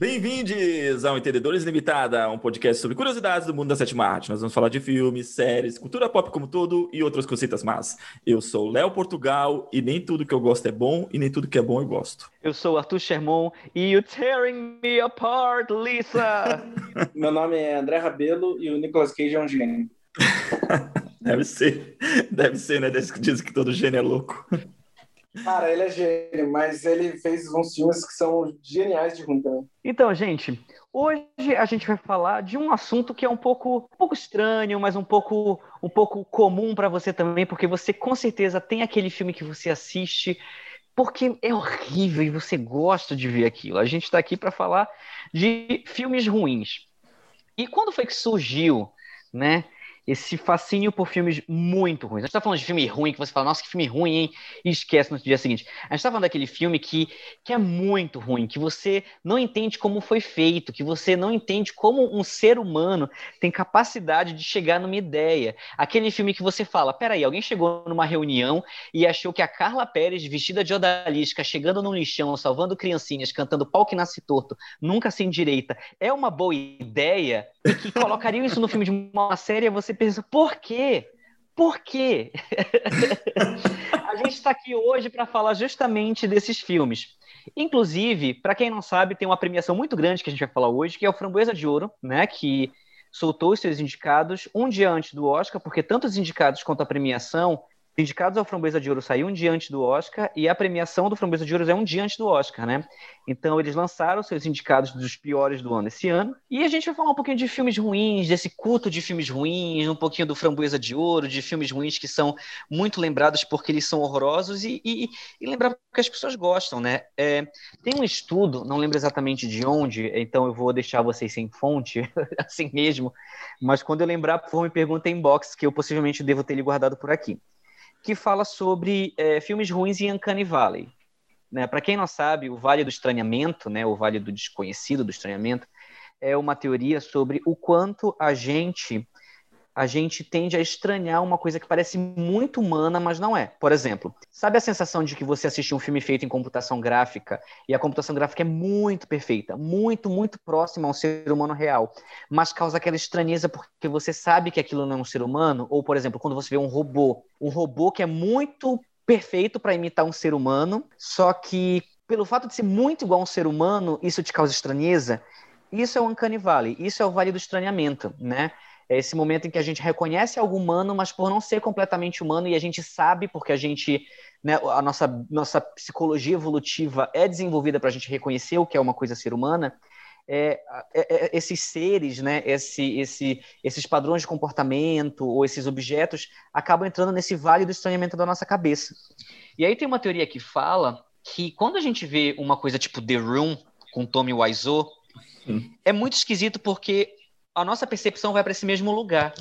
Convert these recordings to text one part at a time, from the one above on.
Bem-vindos ao Entendedores Limitada, um podcast sobre curiosidades do mundo da sétima arte. Nós vamos falar de filmes, séries, cultura pop como todo e outras cositas más. Eu sou Léo Portugal e nem tudo que eu gosto é bom e nem tudo que é bom eu gosto. Eu sou Arthur Sherman e you tearing me apart, Lisa! Meu nome é André Rabelo e o Nicolas Cage é um gênio. deve ser, deve ser, né? Diz que todo gênio é louco. Cara, ele é gênio, mas ele fez uns filmes que são geniais de ruim também. Então, gente, hoje a gente vai falar de um assunto que é um pouco, um pouco estranho, mas um pouco, um pouco comum para você também, porque você com certeza tem aquele filme que você assiste porque é horrível e você gosta de ver aquilo. A gente está aqui para falar de filmes ruins. E quando foi que surgiu, né? Esse fascínio por filmes muito ruins. A gente tá falando de filme ruim, que você fala, nossa, que filme ruim, hein? E esquece no dia seguinte. A gente tá falando daquele filme que, que é muito ruim, que você não entende como foi feito, que você não entende como um ser humano tem capacidade de chegar numa ideia. Aquele filme que você fala, peraí, alguém chegou numa reunião e achou que a Carla Pérez, vestida de odalisca, chegando num lixão, salvando criancinhas, cantando pau que nasce torto, nunca sem direita, é uma boa ideia? E que colocariam isso no filme de uma série, você pensa, por quê? Por quê? a gente está aqui hoje para falar justamente desses filmes. Inclusive, para quem não sabe, tem uma premiação muito grande que a gente vai falar hoje, que é o Framboesa de Ouro, né? Que soltou os seus indicados um dia antes do Oscar, porque tanto os indicados quanto a premiação Indicados ao Framboesa de Ouro saiu um dia antes do Oscar e a premiação do Framboesa de Ouro é um dia antes do Oscar, né? Então eles lançaram seus indicados dos piores do ano esse ano. E a gente vai falar um pouquinho de filmes ruins, desse culto de filmes ruins, um pouquinho do Framboesa de Ouro, de filmes ruins que são muito lembrados porque eles são horrorosos e, e, e lembrar porque as pessoas gostam, né? É, tem um estudo, não lembro exatamente de onde, então eu vou deixar vocês sem fonte, assim mesmo, mas quando eu lembrar, por favor, me perguntem em box, que eu possivelmente devo ter ele guardado por aqui que fala sobre é, filmes ruins em Uncanny Valley. Né? Para quem não sabe, o Vale do Estranhamento, né, o Vale do Desconhecido do Estranhamento, é uma teoria sobre o quanto a gente a gente tende a estranhar uma coisa que parece muito humana, mas não é. Por exemplo, sabe a sensação de que você assistiu um filme feito em computação gráfica e a computação gráfica é muito perfeita, muito, muito próxima ao ser humano real, mas causa aquela estranheza porque você sabe que aquilo não é um ser humano? Ou, por exemplo, quando você vê um robô, um robô que é muito perfeito para imitar um ser humano, só que pelo fato de ser muito igual a um ser humano, isso te causa estranheza. Isso é o Uncanny Valley, isso é o Vale do Estranhamento, né? É esse momento em que a gente reconhece algo humano, mas por não ser completamente humano, e a gente sabe, porque a gente, né, a nossa, nossa psicologia evolutiva é desenvolvida para a gente reconhecer o que é uma coisa ser humana, é, é, é, esses seres, né, esse, esse, esses padrões de comportamento ou esses objetos acabam entrando nesse vale do estranhamento da nossa cabeça. E aí tem uma teoria que fala que quando a gente vê uma coisa tipo The Room, com Tommy Wiseau, hum. é muito esquisito porque a nossa percepção vai para esse mesmo lugar.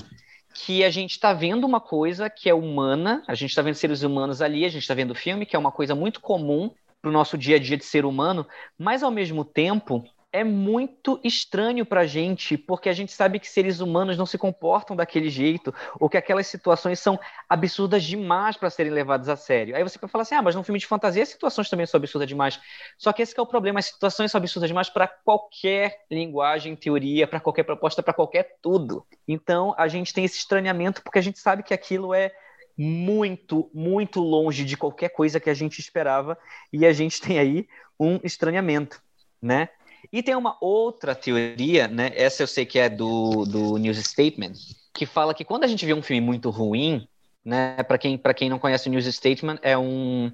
Que a gente está vendo uma coisa que é humana, a gente está vendo seres humanos ali, a gente está vendo o filme, que é uma coisa muito comum para o nosso dia a dia de ser humano, mas ao mesmo tempo é muito estranho para a gente, porque a gente sabe que seres humanos não se comportam daquele jeito, ou que aquelas situações são absurdas demais para serem levadas a sério. Aí você falar assim: ah, mas num filme de fantasia as situações também são absurdas demais. Só que esse é o problema: as situações são absurdas demais para qualquer linguagem, teoria, para qualquer proposta, para qualquer tudo. Então a gente tem esse estranhamento porque a gente sabe que aquilo é muito, muito longe de qualquer coisa que a gente esperava, e a gente tem aí um estranhamento, né? E tem uma outra teoria, né? Essa eu sei que é do, do News Statement, que fala que quando a gente vê um filme muito ruim, né? Para quem, quem não conhece o News Statement, é um,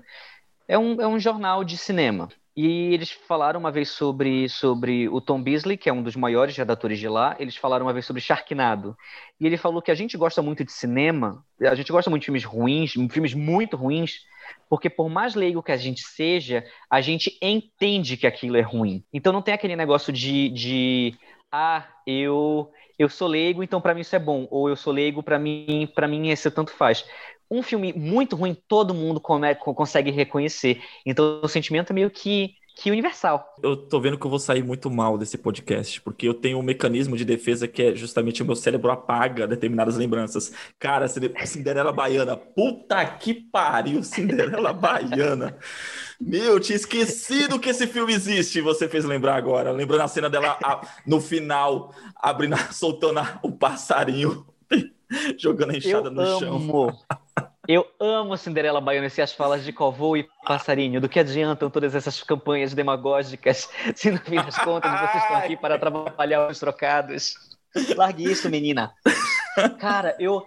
é, um, é um jornal de cinema. E eles falaram uma vez sobre, sobre o Tom Beasley, que é um dos maiores redatores de lá. Eles falaram uma vez sobre Sharknado. E ele falou que a gente gosta muito de cinema, a gente gosta muito de filmes ruins, filmes muito ruins, porque por mais leigo que a gente seja, a gente entende que aquilo é ruim. Então não tem aquele negócio de, de ah, eu eu sou leigo, então para mim isso é bom, ou eu sou leigo, para mim para mim isso tanto faz. Um filme muito ruim, todo mundo come, consegue reconhecer. Então o sentimento é meio que que universal. Eu tô vendo que eu vou sair muito mal desse podcast, porque eu tenho um mecanismo de defesa que é justamente o meu cérebro apaga determinadas lembranças. Cara, Cinderela Baiana, puta que pariu, Cinderela Baiana. Meu, tinha esquecido que esse filme existe. Você fez lembrar agora. Lembrando a cena dela a, no final, abrindo, soltando a, o passarinho, jogando a enxada Eu no amo. chão. Eu amo Cinderela Baiana e as falas de Covô e Passarinho. Do que adiantam todas essas campanhas demagógicas se no fim das contas vocês estão aqui para atrapalhar os trocados? Largue isso, menina. Cara, eu.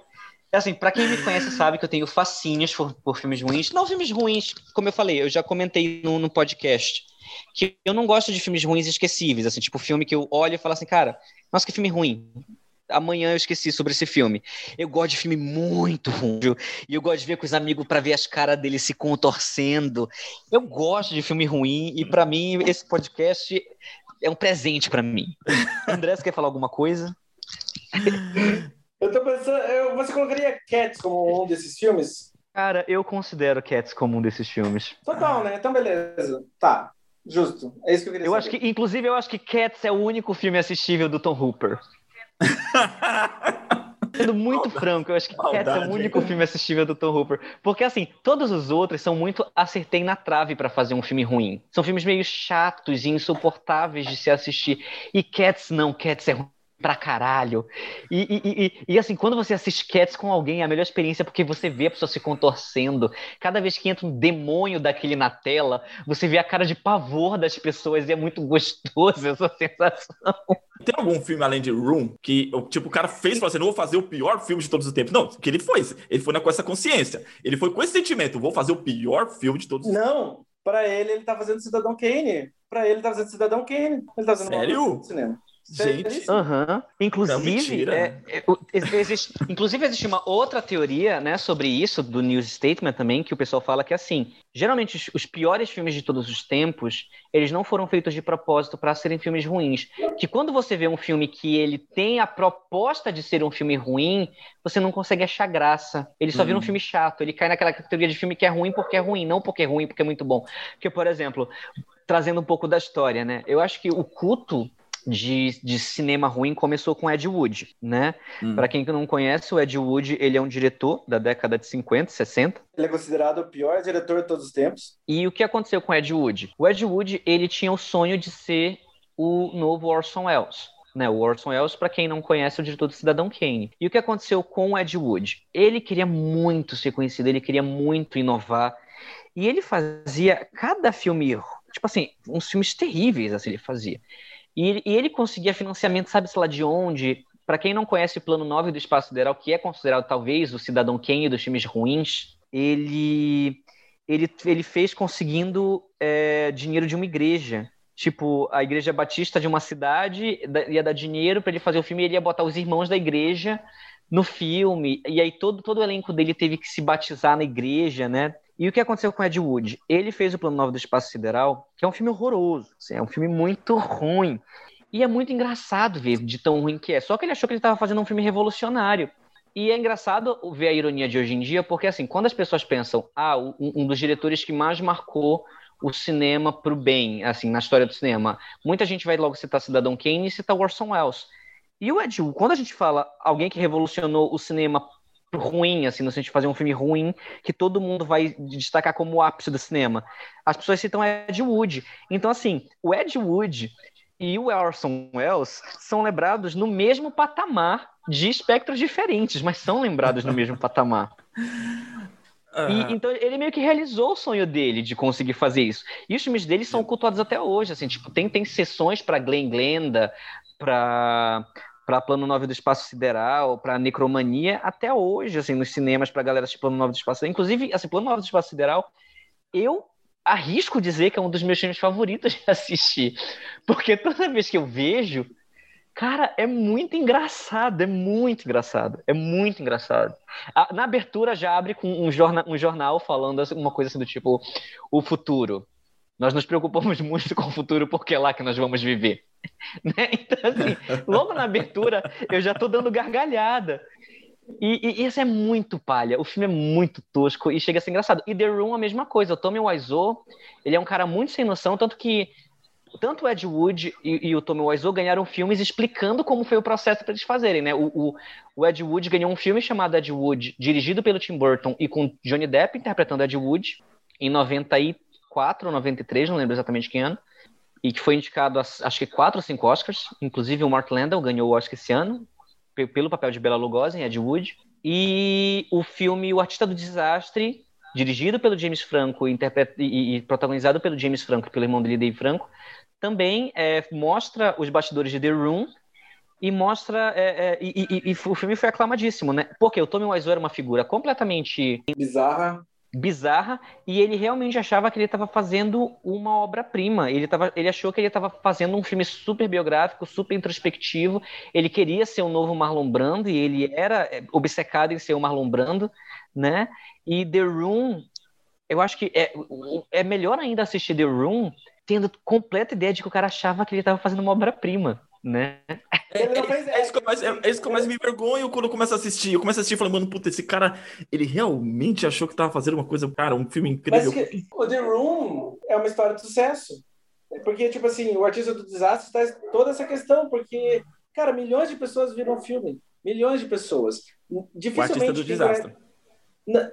Assim, pra quem me conhece sabe que eu tenho fascínios por, por filmes ruins. Não filmes ruins, como eu falei, eu já comentei no, no podcast. Que eu não gosto de filmes ruins esquecíveis, assim, tipo filme que eu olho e falo assim, cara, nossa, que filme ruim amanhã eu esqueci sobre esse filme. Eu gosto de filme muito ruim? E eu gosto de ver com os amigos para ver as caras deles se contorcendo. Eu gosto de filme ruim e para mim esse podcast é um presente para mim. André, você quer falar alguma coisa? Eu tô pensando, eu, você colocaria Cats como um desses filmes? Cara, eu considero Cats como um desses filmes. Total, né? Então beleza. Tá. Justo. É isso que eu queria Eu saber. acho que, inclusive, eu acho que Cats é o único filme assistível do Tom Hooper. Sendo muito franco, eu acho que Cats é Maldade, o único filme assistível do Tom Hooper. Porque, assim, todos os outros são muito acertei na trave pra fazer um filme ruim. São filmes meio chatos e insuportáveis de se assistir. E Cats não, Cats é ruim pra caralho. E, e- e- e- assim, quando você assiste Cats com alguém, é a melhor experiência porque você vê a pessoa se contorcendo. Cada vez que entra um demônio daquele na tela, você vê a cara de pavor das pessoas e é muito gostoso essa sensação. Tem algum filme além de Room que, tipo, o cara fez e falou assim: não vou fazer o pior filme de todos os tempos. Não, que ele foi. Ele foi com essa consciência. Ele foi com esse sentimento: vou fazer o pior filme de todos os tempos. Não, pra ele, ele tá fazendo Cidadão Kane. Pra ele, ele tá fazendo Cidadão Kane. Ele tá fazendo Sério? cinema. Gente. Inclusive, é, é, existe, inclusive, existe uma outra teoria né, sobre isso, do News Statement também, que o pessoal fala que, assim, geralmente os, os piores filmes de todos os tempos, eles não foram feitos de propósito para serem filmes ruins. Que quando você vê um filme que ele tem a proposta de ser um filme ruim, você não consegue achar graça. Ele só vira um Hum. filme chato. Ele cai naquela categoria de filme que é ruim porque é ruim, não porque é ruim porque é muito bom. Porque, por exemplo, trazendo um pouco da história, né? Eu acho que o culto de, de cinema ruim começou com Ed Wood, né? Hum. Para quem não conhece, o Ed Wood, ele é um diretor da década de 50, 60. Ele é considerado o pior diretor de todos os tempos. E o que aconteceu com o Ed Wood? O Ed Wood, ele tinha o sonho de ser o novo Orson Welles. Né, o Orson Welles, para quem não conhece, é o diretor do Cidadão Kane. E o que aconteceu com o Ed Wood? Ele queria muito ser conhecido, ele queria muito inovar. E ele fazia cada filme, tipo assim, uns filmes terríveis, assim, ele fazia. E e ele conseguia financiamento, sabe-se lá de onde? Para quem não conhece o Plano 9 do Espaço Sideral, que é considerado talvez o Cidadão Kane dos filmes ruins, ele, ele, ele fez conseguindo é, dinheiro de uma igreja. Tipo, a igreja batista de uma cidade da- ia dar dinheiro para ele fazer o filme e ele ia botar os irmãos da igreja no filme. E aí todo, todo o elenco dele teve que se batizar na igreja, né? E o que aconteceu com Ed Wood? Ele fez o Plano 9 do Espaço Sideral, que é um filme horroroso, assim, é um filme muito ruim. E é muito engraçado ver de tão ruim que é. Só que ele achou que ele estava fazendo um filme revolucionário. E é engraçado ver a ironia de hoje em dia, porque assim, quando as pessoas pensam, ah, um, um dos diretores que mais marcou o cinema pro bem, assim, na história do cinema, muita gente vai logo citar Cidadão Kane e citar Orson Welles. E o Ed Wood, quando a gente fala alguém que revolucionou o cinema ruim, assim, no sentido de fazer um filme ruim, que todo mundo vai destacar como o ápice do cinema, as pessoas citam Ed Wood. Então, assim, o Ed Wood e o Orson Welles são lembrados no mesmo patamar de espectros diferentes, mas são lembrados no mesmo patamar. E, então ele meio que realizou o sonho dele de conseguir fazer isso. E os filmes dele são cultuados até hoje, assim, tipo, tem, tem sessões para Glenn Glenda, para para Plano 9 do Espaço Sideral, para Necromania, até hoje, assim, nos cinemas para galera assistir Plano 9 do Espaço Sideral. Inclusive, assim, Plano 9 do Espaço Sideral, eu arrisco dizer que é um dos meus filmes favoritos de assistir, porque toda vez que eu vejo, cara, é muito engraçado, é muito engraçado, é muito engraçado. Na abertura já abre com um jornal, um jornal falando uma coisa assim do tipo o futuro. Nós nos preocupamos muito com o futuro porque é lá que nós vamos viver. Né? Então, assim, logo na abertura eu já tô dando gargalhada. E, isso é muito palha. O filme é muito tosco e chega a ser engraçado. E The Room a mesma coisa. O Tommy Wiseau, ele é um cara muito sem noção, tanto que tanto o Ed Wood e, e o Tommy Wiseau ganharam filmes explicando como foi o processo para eles fazerem, né? O, o, o Ed Wood ganhou um filme chamado Ed Wood, dirigido pelo Tim Burton e com Johnny Depp interpretando Ed Wood em 94, 94 ou 93, não lembro exatamente que ano, e que foi indicado a, acho que quatro ou cinco Oscars, inclusive o Mark Landau ganhou o Oscar esse ano, pelo papel de Bela Lugosi em Ed Wood, e o filme O Artista do Desastre, dirigido pelo James Franco e, e, protagonizado pelo James Franco e pelo irmão dele, Dave Franco, também é, mostra os bastidores de The Room e mostra é, é, e, e, e, o filme foi aclamadíssimo, né? Porque o Tommy Wiseau era uma figura completamente bizarra, bizarra e ele realmente achava que ele estava fazendo uma obra-prima. Ele, ele achou que ele estava fazendo um filme super biográfico, super introspectivo. Ele queria ser o novo Marlon Brando e ele era é, obcecado em ser o Marlon Brando, né? E The Room, eu acho que é, é melhor ainda assistir The Room tendo completa ideia de que o cara achava que ele estava fazendo uma obra-prima né? É, é, é, isso que eu mais, é, isso que eu mais me envergonho quando eu começo a assistir. Eu começo a assistir falando, mano, puta, esse cara, ele realmente achou que tava fazendo uma coisa, cara, um filme incrível. Mas que, o The Room é uma história de sucesso. Porque, tipo assim, o Artista do Desastre traz toda essa questão, porque, cara, milhões de pessoas viram o filme. Milhões de pessoas. Dificilmente. O Artista do Desastre.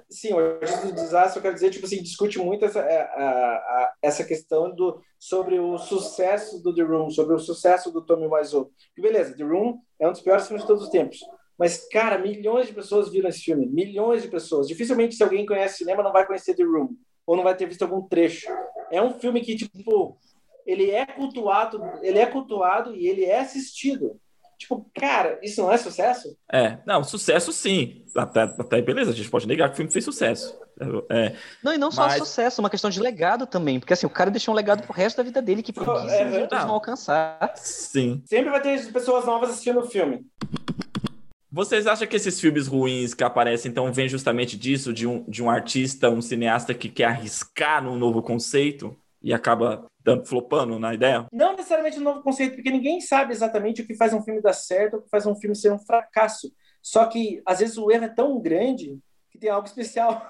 Sim, o artista do desastre, eu quero dizer, tipo assim, discute muito essa, é, a, a, essa questão do, sobre o sucesso do The Room, sobre o sucesso do Tommy Wiseau. E beleza, The Room é um dos piores filmes de todos os tempos. Mas, cara, milhões de pessoas viram esse filme. Milhões de pessoas. Dificilmente, se alguém conhece cinema, não vai conhecer The Room. Ou não vai ter visto algum trecho. É um filme que, tipo, ele é cultuado, ele é cultuado e ele é assistido. Tipo, cara, isso não é sucesso? É, não, sucesso sim. Até, até beleza, a gente pode negar que o filme fez sucesso. É, não, e não só mas... sucesso, uma questão de legado também. Porque assim, o cara deixou um legado pro resto da vida dele que preguiça é, é, outros não alcançar. Sim. Sempre vai ter pessoas novas assistindo o filme. Vocês acham que esses filmes ruins que aparecem, então, vêm justamente disso, de um, de um artista, um cineasta que quer arriscar num novo conceito e acaba dando, flopando na ideia? Não necessariamente um novo conceito, porque ninguém sabe exatamente o que faz um filme dar certo ou o que faz um filme ser um fracasso. Só que, às vezes, o erro é tão grande que tem algo especial.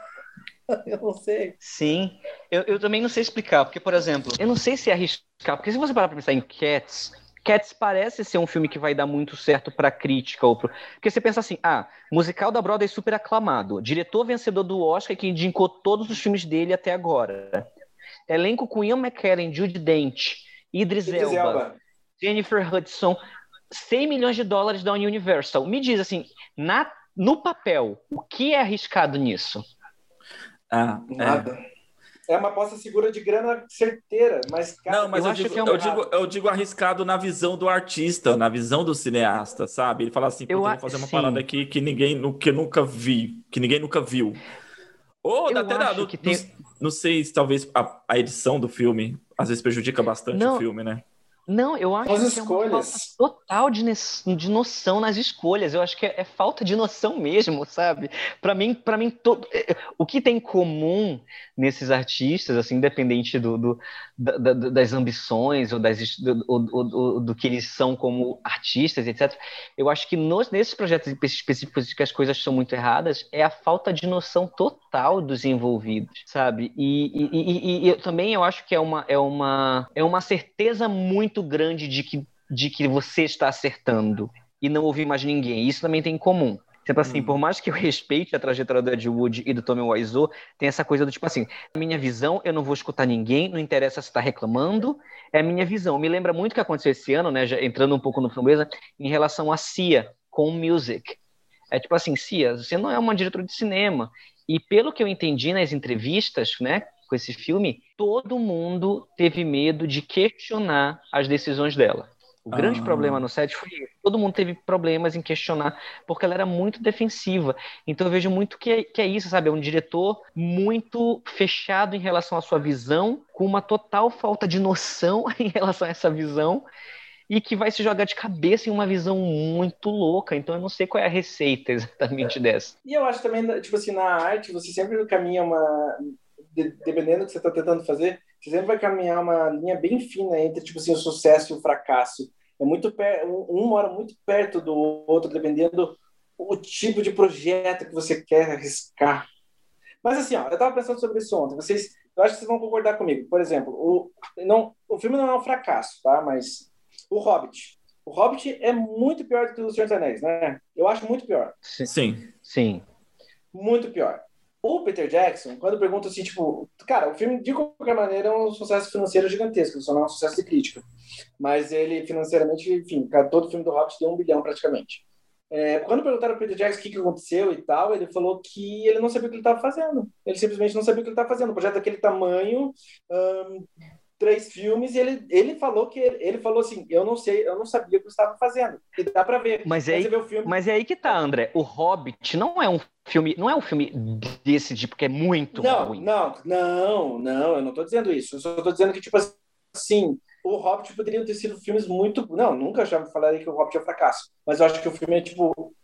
eu não sei. Sim, eu, eu também não sei explicar, porque, por exemplo, eu não sei se é arriscar, porque se você parar pra pensar em Cats, Cats parece ser um filme que vai dar muito certo para crítica ou pro... porque você pensa assim, ah, musical da Broadway super aclamado, diretor vencedor do Oscar que indicou todos os filmes dele até agora. Elenco com Ian McKellen, Jude Dent, Idris, Idris Elba, Elba, Jennifer Hudson, 100 milhões de dólares da Universal. Me diz assim, na, no papel, o que é arriscado nisso? Ah, Nada. É. É uma aposta segura de grana certeira, mas cara, não, mas eu, eu digo, é um... eu, digo, eu digo arriscado na visão do artista, na visão do cineasta, sabe? Ele fala assim, eu vou fazer uma sim. parada aqui que ninguém que nunca vi, que ninguém nunca viu. Ou eu até acho que tem... não, sei se talvez a, a, edição do filme às vezes prejudica bastante não, o filme, né? Não, eu acho As que escolhas. é uma falta total de, de noção nas escolhas. Eu acho que é, é falta de noção mesmo, sabe? Para mim, para mim, todo, é, o que tem em comum nesses artistas, assim, independente do, do da, da, das ambições ou, das, do, do, do, que eles são como artistas, etc. Eu acho que nos, nesses projetos específicos que as coisas são muito erradas é a falta de noção total dos envolvidos, sabe? E, e, e, e eu, também eu acho que é uma, é uma, é uma certeza muito muito grande de que, de que você está acertando e não ouvir mais ninguém. Isso também tem em comum. Tipo assim, hum. por mais que eu respeite a trajetória do Ed Wood e do Tommy Wiseau, tem essa coisa do tipo assim, a minha visão, eu não vou escutar ninguém, não interessa se está reclamando, é a minha visão. Me lembra muito o que aconteceu esse ano, né, já entrando um pouco no Framboesa, em relação a Cia, com Music. É tipo assim, Cia, você não é uma diretora de cinema. E pelo que eu entendi nas entrevistas, né, com esse filme, todo mundo teve medo de questionar as decisões dela. O grande ah. problema no set foi. Todo mundo teve problemas em questionar, porque ela era muito defensiva. Então eu vejo muito que é, que é isso, sabe? É um diretor muito fechado em relação à sua visão, com uma total falta de noção em relação a essa visão, e que vai se jogar de cabeça em uma visão muito louca. Então eu não sei qual é a receita exatamente dessa. E eu acho também, tipo assim, na arte, você sempre caminha uma dependendo do que você está tentando fazer, você sempre vai caminhar uma linha bem fina entre tipo assim o sucesso e o fracasso. É muito per... um mora muito perto do outro, dependendo o tipo de projeto que você quer arriscar. Mas assim, ó, eu estava pensando sobre isso ontem. Vocês, eu acho que vocês vão concordar comigo. Por exemplo, o não, o filme não é um fracasso, tá? Mas o Hobbit. O Hobbit é muito pior do que o Senhor dos Anéis, né? Eu acho muito pior. Sim. Sim. Muito pior. O Peter Jackson, quando pergunta assim, tipo, cara, o filme de qualquer maneira é um sucesso financeiro gigantesco, só não é um sucesso de crítica. Mas ele financeiramente, enfim, todo filme do Hobbit deu um bilhão praticamente. É, quando perguntaram para o Peter Jackson o que, que aconteceu e tal, ele falou que ele não sabia o que ele estava fazendo. Ele simplesmente não sabia o que ele estava fazendo. Um projeto daquele tamanho, um, três filmes, e ele, ele falou que ele, ele, falou assim: eu não sei, eu não sabia o que eu estava fazendo. E dá para ver. Mas é, aí, mas é aí que tá, André. O Hobbit não é um filme, não é um filme desse tipo que é muito não, ruim. Não, não, não, eu não estou dizendo isso. Eu só estou dizendo que, tipo assim, o Hobbit poderia ter sido filmes muito. Não, nunca já falaria que o Hobbit é um fracasso. Mas eu acho que o filme é tipo.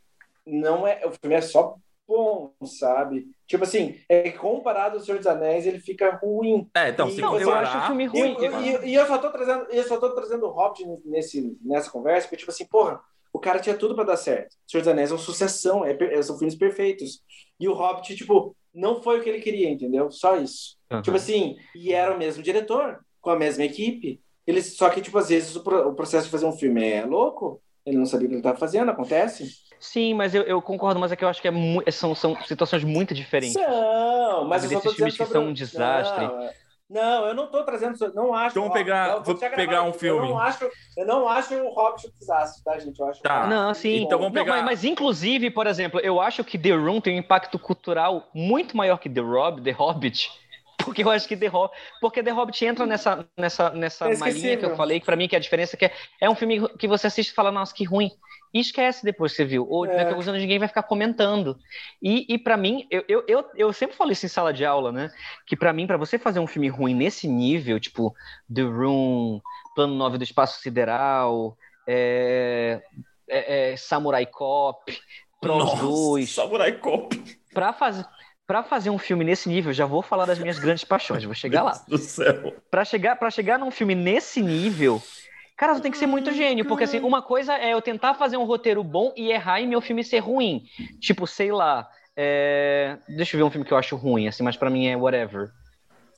Não é. O filme é só bom, sabe? Tipo assim, é comparado ao Senhor dos Anéis, ele fica ruim. É, então, se não, eu acho o filme ruim. E, e, e, eu só tô trazendo, eu só tô trazendo o Hobbit nesse, nessa conversa, porque, tipo assim, porra, o cara tinha tudo para dar certo. O Senhor dos Anéis é uma sucessão, é, é, são filmes perfeitos. E o Hobbit, tipo, não foi o que ele queria, entendeu? Só isso. Uhum. Tipo assim, e era o mesmo diretor, com a mesma equipe. Ele, só que, tipo, às vezes o, o processo de fazer um filme é louco, ele não sabia o que ele estava fazendo, acontece. Sim, mas eu, eu, concordo, mas é que eu acho que é são, são situações muito diferentes. Não, mas eu só filmes que são um desastre. Não, é. Não eu não estou trazendo, não acho. Então vamos pegar, vou, vou pegar um filme. Eu não acho, eu não acho o Hobbit um desastre, tá, gente? Eu acho. Tá. Não, sim. Então vamos pegar. Não, mas, mas, inclusive, por exemplo, eu acho que The Room tem um impacto cultural muito maior que The Rob, The Hobbit. Porque eu acho que The Hobbit, porque The Hobbit entra nessa nessa nessa é malinha que eu falei, que para mim que é a diferença que é, é um filme que você assiste e fala, nossa, que ruim. E esquece depois que você viu. Ou é. daqui a alguns anos ninguém vai ficar comentando. E, e para mim, eu, eu, eu, eu, sempre falo isso em sala de aula, né? Que para mim, para você fazer um filme ruim nesse nível, tipo The Room, Plano 9 do Espaço Sideral, é, é, é Samurai Cop, Pros 2. Samurai Cop. Pra fazer para fazer um filme nesse nível, já vou falar das minhas grandes paixões, vou chegar lá. Do céu. Para chegar, para chegar num filme nesse nível, cara, tu tem que ser muito gênio, porque assim, uma coisa é eu tentar fazer um roteiro bom e errar e meu filme ser ruim. Tipo, sei lá, é... deixa eu ver um filme que eu acho ruim, assim, mas para mim é whatever.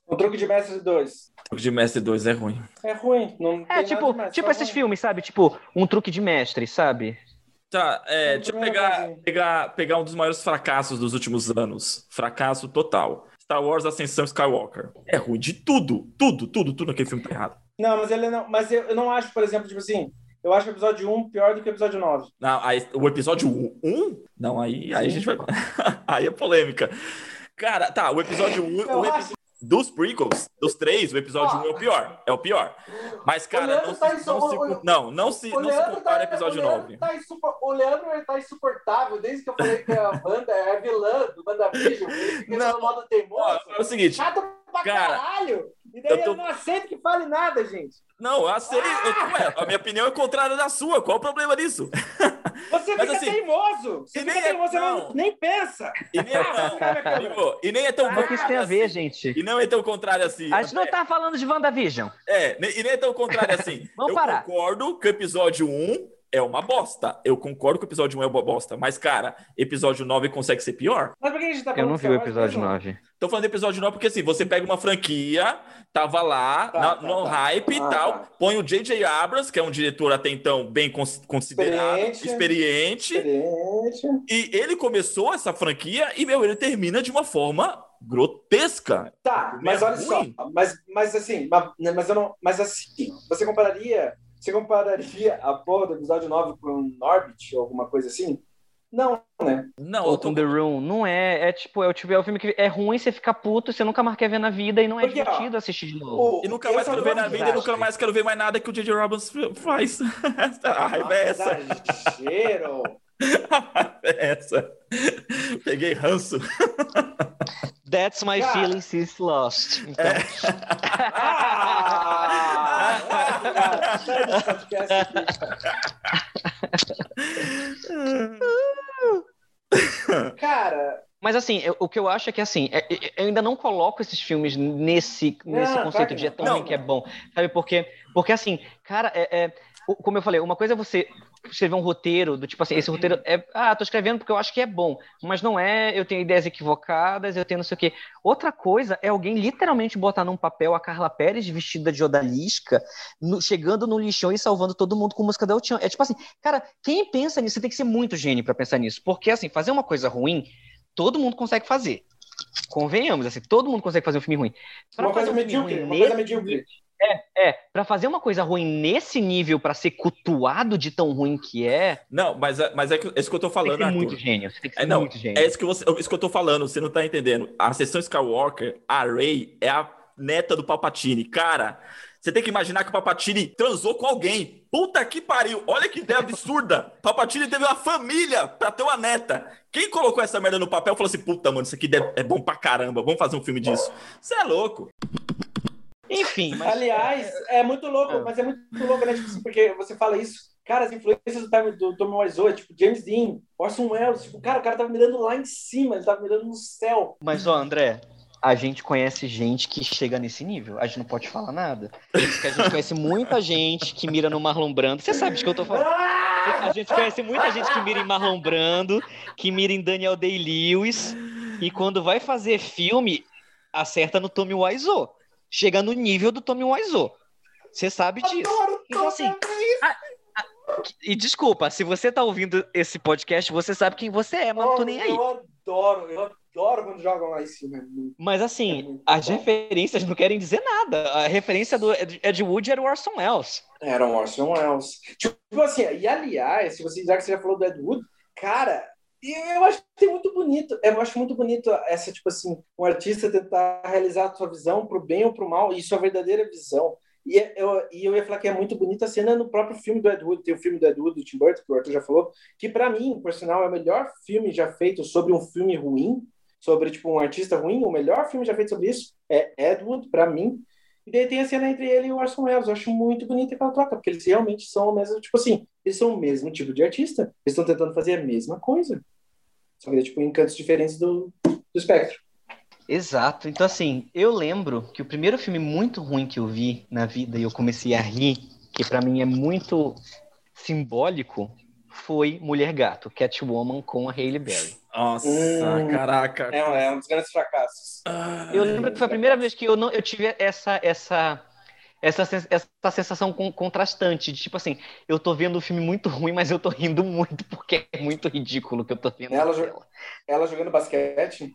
O Truque de Mestre 2. O Truque de Mestre 2 é ruim. É ruim. Não é, tipo, tipo esses ruim. filmes, sabe? Tipo, um truque de mestre, sabe? Tá, é, deixa eu pegar, pegar, pegar um dos maiores fracassos dos últimos anos. Fracasso total. Star Wars Ascensão Skywalker. É ruim de tudo, tudo, tudo, tudo naquele filme tá errado. Não, mas ele não. Mas eu, eu não acho, por exemplo, tipo assim, eu acho o episódio 1 pior do que o episódio 9. Não, aí, o episódio 1? Não, aí, aí a gente vai. aí é polêmica. Cara, tá, o episódio 1. o episódio dos prequels, dos três, o episódio 1 um é o pior. É o pior. Mas, cara, não, tá se, não, se, não, não se, não se compara ao episódio 9. Tá o Leandro tá insuportável desde que eu falei que a banda é vilã do WandaVision. Ele não, modo teimoso. É o seguinte. Chato pra cara, caralho. E daí eu, tô... eu não aceito que fale nada, gente. Não, eu aceito. Ah! Eu, a minha opinião é contrária da sua. Qual o problema disso? Você Mas, fica assim, teimoso. Você fica nem teimoso, é, não. nem pensa. E nem, é, não. e nem é tão ah, que isso tem a ver, assim. gente? E não é tão contrário assim. A gente não tá falando de WandaVision. É, e nem é tão contrário assim. Vamos eu parar. concordo que o episódio 1 é uma bosta. Eu concordo que o episódio 1 é uma bosta. Mas, cara, episódio 9 consegue ser pior? Mas por que a gente tá Eu não vi o episódio 9. Tô falando do episódio 9 porque, assim, você pega uma franquia, tava lá, tá, na, tá, no tá. hype e ah, tal, tá. põe o J.J. Abrams, que é um diretor até então bem considerado, experiente, experiente, experiente, e ele começou essa franquia e, meu, ele termina de uma forma grotesca. Tá, mas é olha ruim. só, mas, mas assim, mas, mas eu não, mas assim, você compararia você compararia a porra do episódio 9 com Norbit ou alguma coisa assim? Não, né? Não, ou com The Room. Não é. É tipo, é, tipo, é um filme que é ruim, você fica puto, você nunca mais quer ver na vida e não é Porque, divertido ó, assistir de novo. O, e nunca mais quero ver na vida e nunca mais quero ver mais nada que o J.J. Robbins faz. a raiva é essa. Exagero. essa. Peguei ranço. That's my Cara. feeling since lost. Então... É. Cara. Mas assim, eu, o que eu acho é que assim, é, é, eu ainda não coloco esses filmes nesse, nesse conceito de é tão ruim que é bom. Sabe por quê? Porque assim, cara, é, é como eu falei, uma coisa é você escrever um roteiro do tipo assim, esse roteiro é, ah, tô escrevendo porque eu acho que é bom, mas não é, eu tenho ideias equivocadas, eu tenho não sei o quê. Outra coisa é alguém literalmente botar num papel a Carla Pérez vestida de odalisca, no, chegando no lixão e salvando todo mundo com música da Elton. É tipo assim, cara, quem pensa nisso, você tem que ser muito gênio para pensar nisso, porque assim, fazer uma coisa ruim, todo mundo consegue fazer. Convenhamos, assim, todo mundo consegue fazer um filme ruim. Pra uma coisa medíocre, uma coisa medíocre. É, é, pra fazer uma coisa ruim nesse nível, para ser cultuado de tão ruim que é. Não, mas, é, mas é, que, é isso que eu tô falando. Tem que ser muito gênio. Tem que ser é, não, muito gênio. É isso que, você, isso que eu tô falando, você não tá entendendo. A sessão Skywalker, a Rey, é a neta do Palpatine. Cara, você tem que imaginar que o Palpatine transou com alguém. Puta que pariu. Olha que ideia absurda. Palpatine teve uma família pra ter uma neta. Quem colocou essa merda no papel falou assim: puta, mano, isso aqui é bom pra caramba. Vamos fazer um filme disso. Você é louco. Enfim, mas... Aliás, é muito louco, é. mas é muito louco, né? Tipo, assim, porque você fala isso. Cara, as influências do, time, do Tommy Wiseau, tipo, James Dean, Orson Welles, tipo, cara, o cara tava mirando lá em cima, ele tava mirando no céu. Mas, ó, André, a gente conhece gente que chega nesse nível. A gente não pode falar nada. Porque a gente conhece muita gente que mira no Marlon Brando. Você sabe de que eu tô falando. A gente conhece muita gente que mira em Marlon Brando, que mira em Daniel Day-Lewis, e quando vai fazer filme, acerta no Tommy Wiseau chega no nível do Tommy Wiseau. Você sabe disso. Então, assim. A, a, e desculpa, se você tá ouvindo esse podcast, você sabe quem você é, mas não tô nem aí. Eu adoro, eu adoro quando jogam lá em cima. Mas assim, é as bom. referências não querem dizer nada. A referência do Ed Wood era o Orson Welles. Era o Orson Welles. Tipo assim, e aliás, se você já que você já falou do Ed Wood, cara, e eu acho que tem muito bonito, eu acho muito bonito essa, tipo assim, um artista tentar realizar a sua visão pro bem ou pro mal, e sua verdadeira visão. E eu, e eu ia falar que é muito bonita a cena no próprio filme do Ed Wood, tem o filme do Ed Wood, do Tim Burton, que o Arthur já falou, que para mim, por sinal, é o melhor filme já feito sobre um filme ruim, sobre, tipo, um artista ruim, o melhor filme já feito sobre isso é Ed Wood, para mim. E daí tem a cena entre ele e o Orson Welles, eu acho muito bonita aquela troca, porque eles realmente são o mesmo, tipo assim, eles são o mesmo tipo de artista, eles estão tentando fazer a mesma coisa. Só que é tipo em cantos diferentes do, do espectro. Exato. Então, assim, eu lembro que o primeiro filme muito ruim que eu vi na vida e eu comecei a rir, que para mim é muito simbólico, foi Mulher Gato, Catwoman com a Hailey Berry. Nossa, hum, caraca. É, é, um dos grandes fracassos. Eu lembro que foi a primeira vez que eu, não, eu tive essa, essa essa, essa sensação contrastante de tipo assim, eu tô vendo um filme muito ruim, mas eu tô rindo muito porque é muito ridículo que eu tô vendo. Ela, jo ela jogando basquete?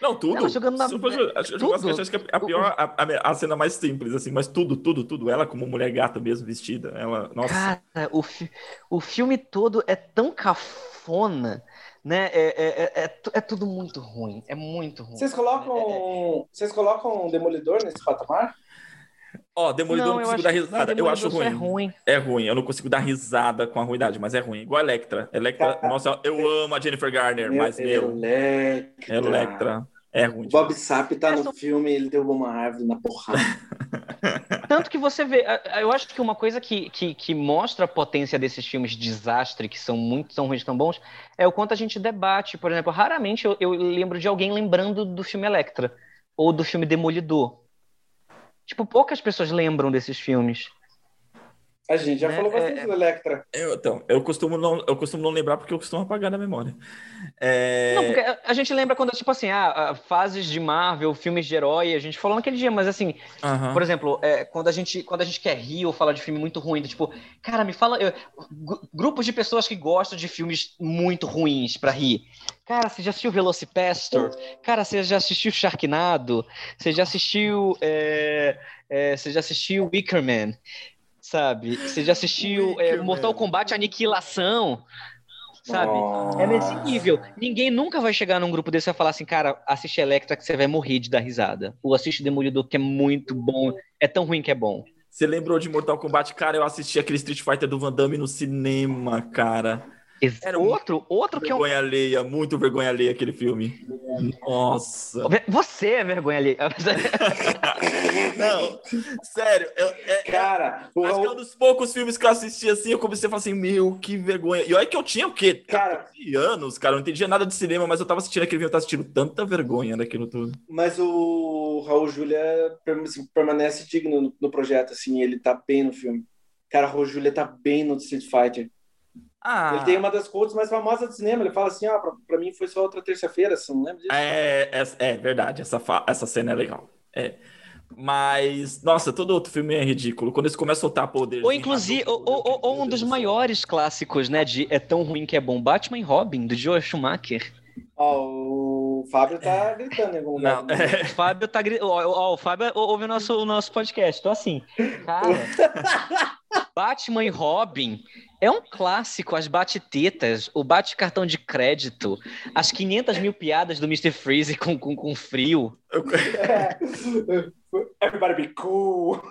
Não, tudo. Ela jogando na... Super, acho, tudo. Basquete, acho que é a pior, a, a, a, cena mais simples, assim, mas tudo, tudo, tudo. Ela como mulher gata mesmo, vestida. Ela, nossa. Cara, o, fi o filme todo é tão cafona, né? É, é, é, é, é tudo muito ruim. É muito ruim. Vocês colocam, é, é, vocês colocam um Demolidor nesse patamar? Ó, Demolidor não, não consigo dar risada. Eu acho ruim. É ruim. É ruim. Eu não consigo dar risada com a ruindade, mas é ruim. Igual a Electra. Electra, nossa, eu amo a Jennifer Garner, meu, mas meu. Electra. Electra. É ruim. Bob Sapp tá no filme ele derrubou uma árvore na porrada. Tanto que você vê, eu acho que uma coisa que, que, que, mostra a potência desses filmes de desastre, que são muito são ruins, tão bons, é o quanto a gente debate. Por exemplo, raramente eu, eu lembro de alguém lembrando do filme Electra ou do filme Demolidor. Tipo, poucas pessoas lembram desses filmes. A gente já né? falou bastante é, do Electra. Eu, então, eu costumo, não, eu costumo não lembrar porque eu costumo apagar na memória. É... Não, porque a, gente lembra quando, tipo assim, ah, fases de Marvel, filmes de herói, a gente falou naquele dia, mas assim, por exemplo, é, quando, a gente, quando a gente quer rir ou falar de filme muito ruim, tipo, cara, me fala. Eu, grupos de pessoas que gostam de filmes muito ruins para rir. Cara, você já assistiu Velocipastor? Cara, você já assistiu Sharknado? Você já assistiu. É, é, você já assistiu Wickerman? Sabe? Você já assistiu é, Mortal Kombat Aniquilação, sabe? Oh. É nesse nível. Ninguém nunca vai chegar num grupo desse e falar assim, cara, assiste Electra que você vai morrer de dar risada. Ou assiste Demolidor que é muito bom, é tão ruim que é bom. Você lembrou de Mortal Kombat? Cara, eu assisti aquele Street Fighter do Van Damme no cinema, cara. Era outro, outro que é. Vergonha alheia, muito vergonha alheia aquele filme. Nossa. Você é vergonha alheia. Não, sério. Eu, é, é Cara, é, acho que é um dos poucos filmes que eu assisti assim, eu comecei a falar assim, meu, que vergonha. E olha que eu tinha o quê? Cara, anos, cara, eu não entendia nada de cinema, mas eu tava assistindo aquele filme, eu tava assistindo tanta vergonha daquilo tudo. Mas o Raul Júlia assim, permanece digno no, no projeto, assim, ele tá bem no filme. Cara, o Raul Júlia tá bem no Street Fighter. Ah. Ele tem uma das quotes mais famosas do cinema. Ele fala assim: ó, ah, pra, pra mim foi só outra terça-feira, você não lembra disso? É, é, é verdade, essa, essa cena é legal. É. Mas, nossa, todo outro filme é ridículo. Quando eles começam a soltar poder. Ou inclusive, ou, ou, ou um dos maiores clássicos, né? De É tão ruim que é bom. Batman e Robin, do Joel Schumacher. Ó, oh, o Fábio tá gritando em algum lugar. Não, é, O Fábio tá gritando. Ó, ó, o Fábio ouve o nosso, o nosso podcast. Tô assim. Cara, Batman e Robin é um clássico. As bate-tetas, o bate-cartão de crédito, as 500 mil piadas do Mr. Freeze com, com, com frio. É. Everybody be cool.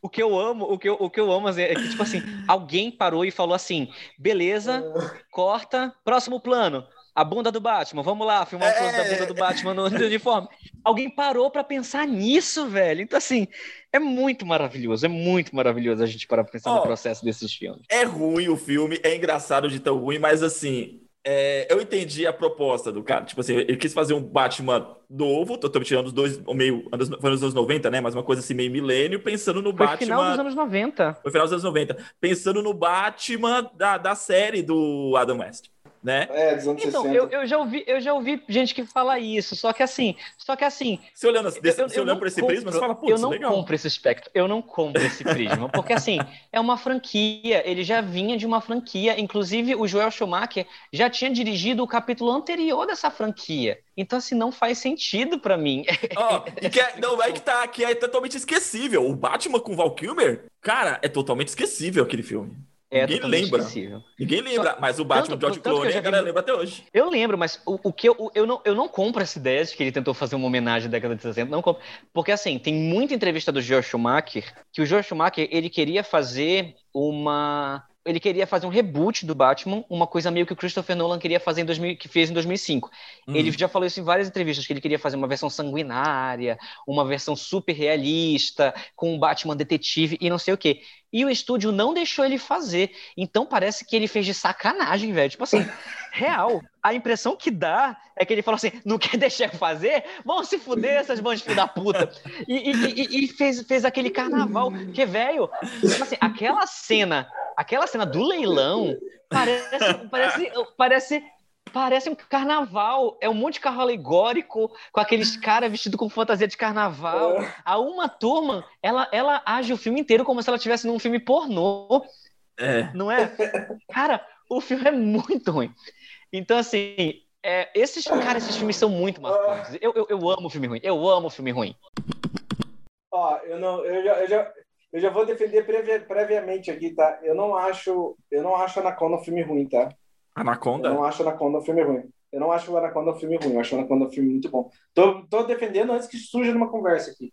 O que eu amo, o que eu, o que eu amo é que, tipo assim, alguém parou e falou assim: beleza, corta, próximo plano. A bunda do Batman, vamos lá, filmar um close da bunda do Batman no, no uniforme. Alguém parou pra pensar nisso, velho. Então, assim, é muito maravilhoso, é muito maravilhoso a gente parar pra pensar Ó, no processo desses filmes. é ruim o filme, é engraçado de tão ruim, mas assim, é, eu entendi a proposta do cara. Tipo assim, ele quis fazer um Batman novo, tô, tô tirando os dois, ou meio, anos- foi nos anos 90, né? Mas uma coisa assim, meio milênio, pensando no Foi Batman. final dos anos 90. Foi final dos anos 90. Pensando no Batman da, da série do Adam West, né? É, dos anos Então, 60. eu, eu já ouvi, eu já ouvi gente que fala isso, só que assim, só que assim, Você olhando, desse, Eu- eu olhando não por esse compro- prisma, você fala, eu putz, não legal. compro esse espectro, eu não compro esse prisma, porque assim, é uma franquia, ele já vinha de uma franquia, inclusive o Joel Schumacher já tinha dirigido o capítulo anterior dessa franquia. Então assim, não faz sentido pra mim. E que é, não, é que tá, que é totalmente esquecível. O Batman com Val Kilmer, cara, é totalmente esquecível aquele filme. É Ninguém lembra. esquecível. Ninguém lembra, mas o Batman tanto- George Clooney a galera vi- lembra até hoje. Eu lembro, mas o, o que eu, o- eu, não, eu não compro essa ideia de que ele tentou fazer uma homenagem à década de 60, não compro. Porque assim, tem muita entrevista do George Schumacher que o George Schumacher, ele queria fazer uma ele queria fazer um reboot do Batman, uma coisa meio que o Christopher Nolan queria fazer em 2000, que fez em 2005. Hum. Ele já falou isso em várias entrevistas, que ele queria fazer uma versão sanguinária, uma versão super realista, com um Batman detetive e não sei o quê. E o estúdio não deixou ele fazer. Então parece que ele fez de sacanagem, velho. Tipo assim, real. A impressão que dá é que ele falou assim: não quer deixar eu fazer? Vão se fuder, essas bandas filho da puta. E, e- e- e fez, fez aquele carnaval. Que, velho, tipo assim, aquela cena, aquela cena do leilão parece, parece, parece, parece um carnaval. É um monte de carro alegórico, com aqueles caras vestidos com fantasia de carnaval. A uma turma, ela, ela age o filme inteiro como se ela estivesse num filme pornô, É. não é? Cara, o filme é muito ruim. Então, assim, é, esses, cara, esses filmes são muito marcantes. Eu, eu, eu amo filme ruim. Eu amo filme ruim. Ó, eu não, eu já, eu já, eu já vou defender previ- previamente aqui, tá? Eu não acho, eu não acho Anaconda um filme ruim, tá? Eu Anaconda? não acho Anaconda um filme ruim. Eu não acho o Anaconda um filme ruim. Eu acho o Anaconda um filme muito bom. Tô, tô defendendo antes que surja numa conversa aqui.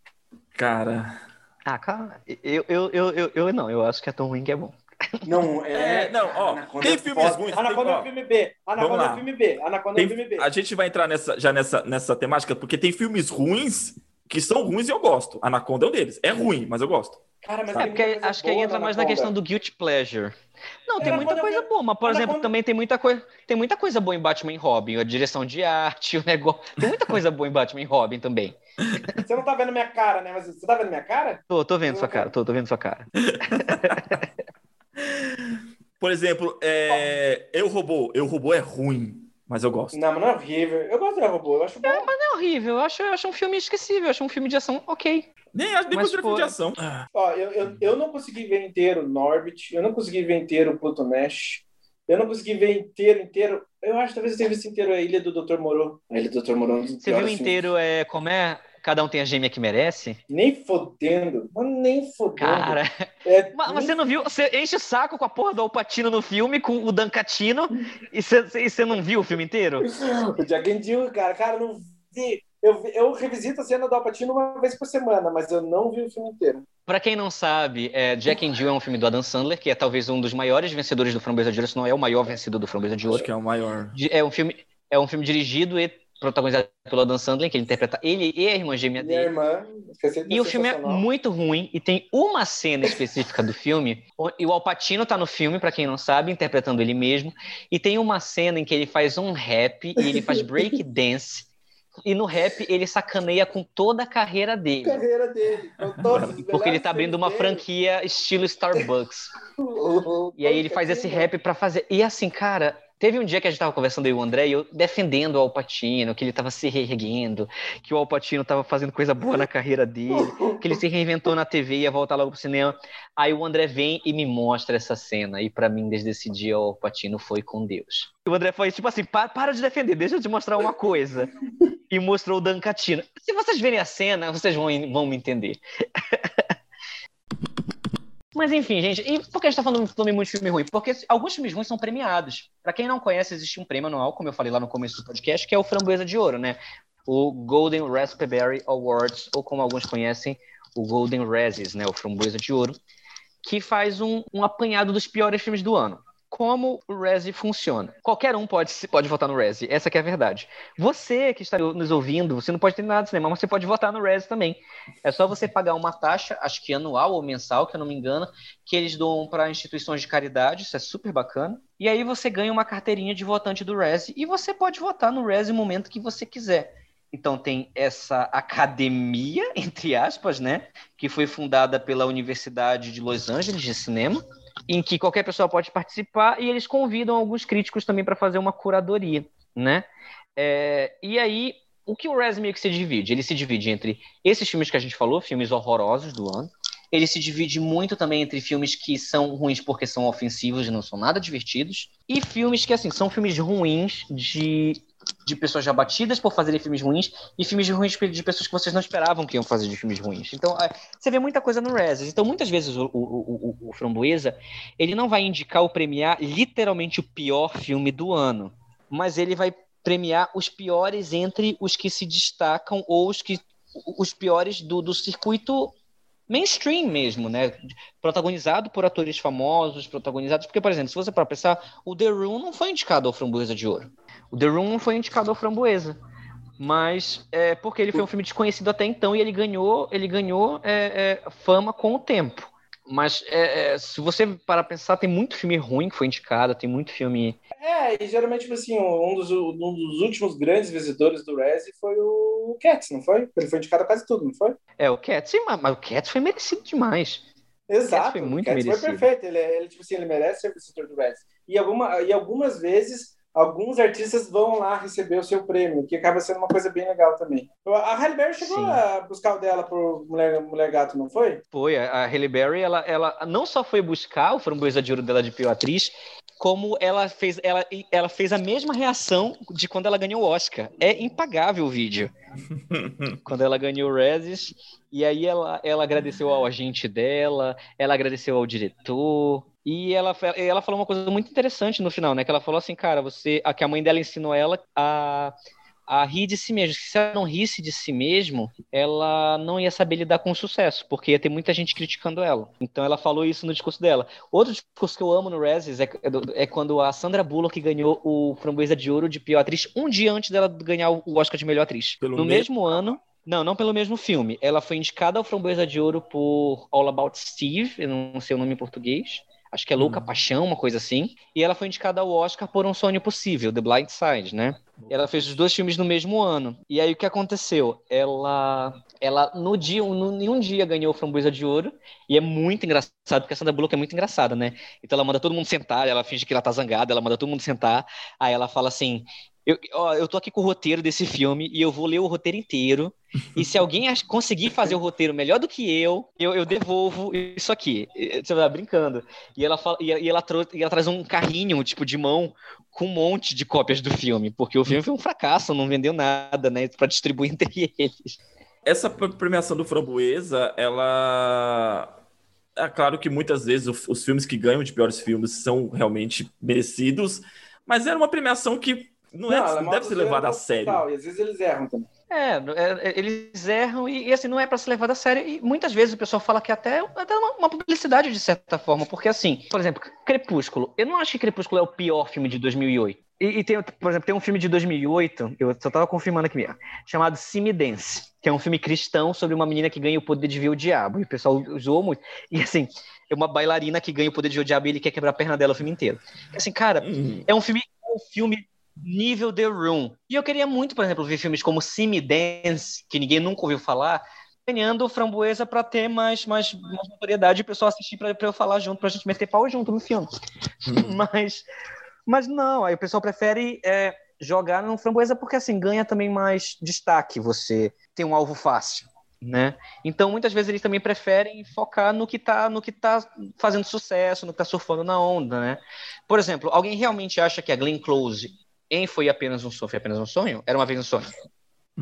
Cara. Ah, cara, eu, eu, eu, eu, eu não. Eu acho que é tão ruim que é bom. Não, É, é. não, ó, Anaconda tem é filmes ruins, Anaconda é um filme B. Anaconda é um filme B. Anaconda é um filme B. a gente vai entrar nessa, já nessa, nessa temática, porque tem filmes ruins que são ruins e eu gosto. Anaconda é um deles. É ruim, mas eu gosto. Cara, mas É, porque acho que aí entra mais na questão do guilty pleasure. Não, tem É, muita coisa boa, mas, por exemplo, também tem muita, coisa, tem muita coisa boa em Batman e Robin. A direção de arte, o negócio. Tem muita coisa boa em Batman e Robin também. Você não tá vendo minha cara, né? Mas você tá vendo minha cara? Tô, tô vendo sua cara, tô, tô vendo sua cara. Por exemplo, é... Eu Robô. Eu Robô é ruim, mas eu gosto. Não, mas não é horrível. Eu gosto do robô, eu acho bom. Não é horrível, eu acho, eu acho um filme esquecível, eu acho um filme de ação ok. Nem, nem Mas considero filme de ação. Ah, Ó, eu, eu, eu não consegui ver inteiro Norbit, eu não consegui ver inteiro Pluto Nash, eu não consegui ver inteiro, inteiro. Eu acho que talvez eu tenha visto inteiro a Ilha do Dr. Moro. A Ilha do Dr. Moro é um Você viu filmes. inteiro, é, como é? Cada um tem a gêmea que merece? Nem fodendo. Mas nem fodendo. Cara, É, mas, mas nem você não viu? Você enche o saco com a porra do Alpatino no filme, com o Dan Catino, e você, e você não viu o filme inteiro? O Jack and Jill, cara, cara, eu não vi. Eu, eu revisito a cena do Alpatino uma vez por semana, mas eu não vi o filme inteiro. Pra quem não sabe, é, Jack and Jill é um filme do Adam Sandler, que é talvez um dos maiores vencedores do Framboesa de Ouro, se não é o maior vencedor do Framboesa de Ouro. acho que é o maior. É um filme, é um filme dirigido e protagonizado pelo Adam Sandler, que ele interpreta ele e a irmã gêmea Minha dele. irmã, E o filme é muito ruim e tem uma cena específica do filme, e o Alpatino tá no filme, pra quem não sabe, interpretando ele mesmo, e tem uma cena em que ele faz um rap e ele faz break dance. E no rap ele sacaneia com toda a carreira dele. carreira dele. Porque ele tá abrindo uma franquia estilo Starbucks. E aí ele faz esse rap pra fazer. E assim, cara, Teve um dia que a gente estava conversando aí o André e eu defendendo o Alpatino, que ele estava se reerguendo, que o Alpatino estava fazendo coisa boa na carreira dele, que ele se reinventou na TV e ia voltar logo pro cinema. Aí o André vem e me mostra essa cena. E para mim, desde esse dia, o Alpatino foi com Deus. O André foi tipo assim: para, para de defender, deixa eu te mostrar uma coisa. E mostrou o Dan Catino. Se vocês verem a cena, vocês vão, vão me entender. Mas enfim, gente, e por que a gente tá falando de muito filme ruim? Porque alguns filmes ruins são premiados. Para quem não conhece, existe um prêmio anual, como eu falei lá no começo do podcast, que é o Framboesa de Ouro, né? O Golden Raspberry Awards, ou como alguns conhecem, o Golden Razzies, né? O Framboesa de Ouro, que faz um, um apanhado dos piores filmes do ano como o Resi funciona. Qualquer um pode, pode votar no Resi, essa é a verdade. Você que está nos ouvindo, você não pode ter nada de cinema, mas você pode votar no Resi também. É só você pagar uma taxa, acho que anual ou mensal, que eu não me engano, que eles dão para instituições de caridade, isso é super bacana. E aí você ganha uma carteirinha de votante do Resi e você pode votar no Resi no momento que você quiser. Então tem essa academia, entre aspas, né, que foi fundada pela Universidade de Los Angeles de cinema em que qualquer pessoa pode participar e eles convidam alguns críticos também para fazer uma curadoria, né? É, e aí, o que o Res meio que se divide? Ele se divide entre esses filmes que a gente falou, filmes horrorosos do ano. Ele se divide muito também entre filmes que são ruins porque são ofensivos e não são nada divertidos. E filmes que, assim, são filmes ruins de de pessoas já batidas por fazerem filmes ruins e filmes ruins de pessoas que vocês não esperavam que iam fazer de filmes ruins. Então, é, você vê muita coisa no Reses. Então, muitas vezes o, o, o, o Framboesa, ele não vai indicar ou premiar literalmente o pior filme do ano, mas ele vai premiar os piores entre os que se destacam ou os que os piores do, do circuito mainstream mesmo, né? Protagonizado por atores famosos, protagonizados. Porque, por exemplo, se você para pensar, o The Room não foi indicado ao Framboesa de Ouro. O The Room não foi indicado ao Framboesa. Mas é porque ele foi um filme desconhecido até então e ele ganhou, ele ganhou é, é, fama com o tempo. Mas é, é, se você para pensar, tem muito filme ruim que foi indicado, tem muito filme. É, e geralmente, tipo assim, um dos, um dos últimos grandes vencedores do Resi foi o Cats, não foi? Ele foi indicado a quase tudo, não foi? É, o Cats, sim, mas, mas o Cats foi merecido demais. Exato, o foi muito Cats merecido. foi perfeito, ele, ele, tipo assim, ele merece ser vencedor do Resi. E, alguma, e algumas vezes alguns artistas vão lá receber o seu prêmio, que acaba sendo uma coisa bem legal também. A Halle Berry chegou Sim. a buscar o dela pro Mulher, Mulher Gato, não foi? Foi, a Halle Berry, ela, ela não só foi buscar o framboesa de ouro dela de pior atriz, como ela fez, ela, ela fez a mesma reação de quando ela ganhou o Oscar. É impagável o vídeo. quando ela ganhou o Rezes, e aí ela, ela agradeceu ao agente dela, ela agradeceu ao diretor, e ela, ela falou uma coisa muito interessante no final, né? Que ela falou assim, cara, você, a que a mãe dela ensinou ela a, a rir de si mesmo. Se ela não risse de si mesmo, ela não ia saber lidar com o sucesso, porque ia ter muita gente criticando ela. Então ela falou isso no discurso dela. Outro discurso que eu amo no Rezes é, é, é quando a Sandra Bullock ganhou o Framboesa de Ouro de pior atriz um dia antes dela ganhar o Oscar de melhor atriz. Pelo no mesmo ano, não, não pelo mesmo filme. Ela foi indicada ao Framboesa de Ouro por All About Steve, eu não sei o nome em português acho que é Louca uhum. Paixão, uma coisa assim. E ela foi indicada ao Oscar por Um Sonho Possível, The Blind Side, né? Ela fez os dois filmes no mesmo ano. E aí o que aconteceu? Ela, ela no dia, no, em um dia ganhou Framboesa de Ouro. E é muito engraçado, porque a Sandra Bullock é muito engraçada, né? Então ela manda todo mundo sentar, ela finge que ela tá zangada, ela manda todo mundo sentar. Aí ela fala assim: eu, ó, eu tô aqui com o roteiro desse filme e eu vou ler o roteiro inteiro. E se alguém conseguir fazer o roteiro melhor do que eu, eu, eu devolvo isso aqui. Você vai brincando. E ela, fala, e, ela, e ela traz um carrinho, tipo, de mão, com um monte de cópias do filme, porque o filme foi um fracasso, não vendeu nada, né, para distribuir entre eles. Essa premiação do Framboesa, ela é claro que muitas vezes os filmes que ganham de piores filmes são realmente merecidos, mas era uma premiação que não, é, não, não deve ser levado a sério. Total, e às vezes eles erram também. É, é, é eles erram e, e, assim, não é para ser levado a sério. E muitas vezes o pessoal fala que até, até uma, uma, publicidade de certa forma, porque assim, por exemplo, Crepúsculo. Eu não acho que Crepúsculo é o pior filme de 2008. E, e tem, por exemplo, tem um filme de 2008, eu só tava confirmando aqui mesmo, chamado Dance, que é um filme cristão sobre uma menina que ganha o poder de ver o diabo. E o pessoal usou muito. E assim, é uma bailarina que ganha o poder de ver o diabo e ele quer quebrar a perna dela o filme inteiro. E, assim, cara, uhum. é um filme, é um filme nível The Room. E eu queria muito, por exemplo, ver filmes como Simi Dance, que ninguém nunca ouviu falar, ganhando framboesa para ter mais, mais, mais notoriedade e o pessoal assistir para eu falar junto, para a gente meter pau junto no filme. Hum. Mas, Mas não, aí o pessoal prefere é, jogar no Framboesa porque assim ganha também mais destaque você tem um alvo fácil. Né? Então, muitas vezes eles também preferem focar no que está no que tá fazendo sucesso, no que está surfando na onda, né? Por exemplo, alguém realmente acha que a Glenn Close em Foi Apenas um Sonho, Foi Apenas um Sonho? Era uma vez um sonho.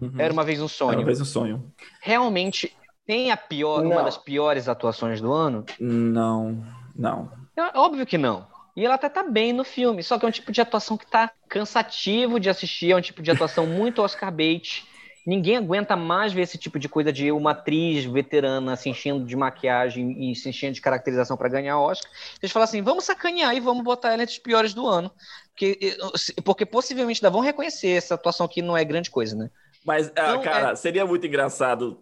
Uhum. Era uma vez um sonho. Era uma vez um sonho. Realmente tem a pior, não. uma das piores atuações do ano? Não, não. É, óbvio que não. E ela até tá bem no filme, só que é um tipo de atuação que tá cansativo de assistir, é um tipo de atuação muito Oscar bait Ninguém aguenta mais ver esse tipo de coisa de uma atriz veterana se enchendo de maquiagem e se enchendo de caracterização para ganhar Oscar. Eles falam assim: vamos sacanear e vamos botar ela entre os piores do ano. Porque, porque possivelmente ainda vão reconhecer essa atuação aqui não é grande coisa, né? Mas, ah, então, cara, é... seria muito engraçado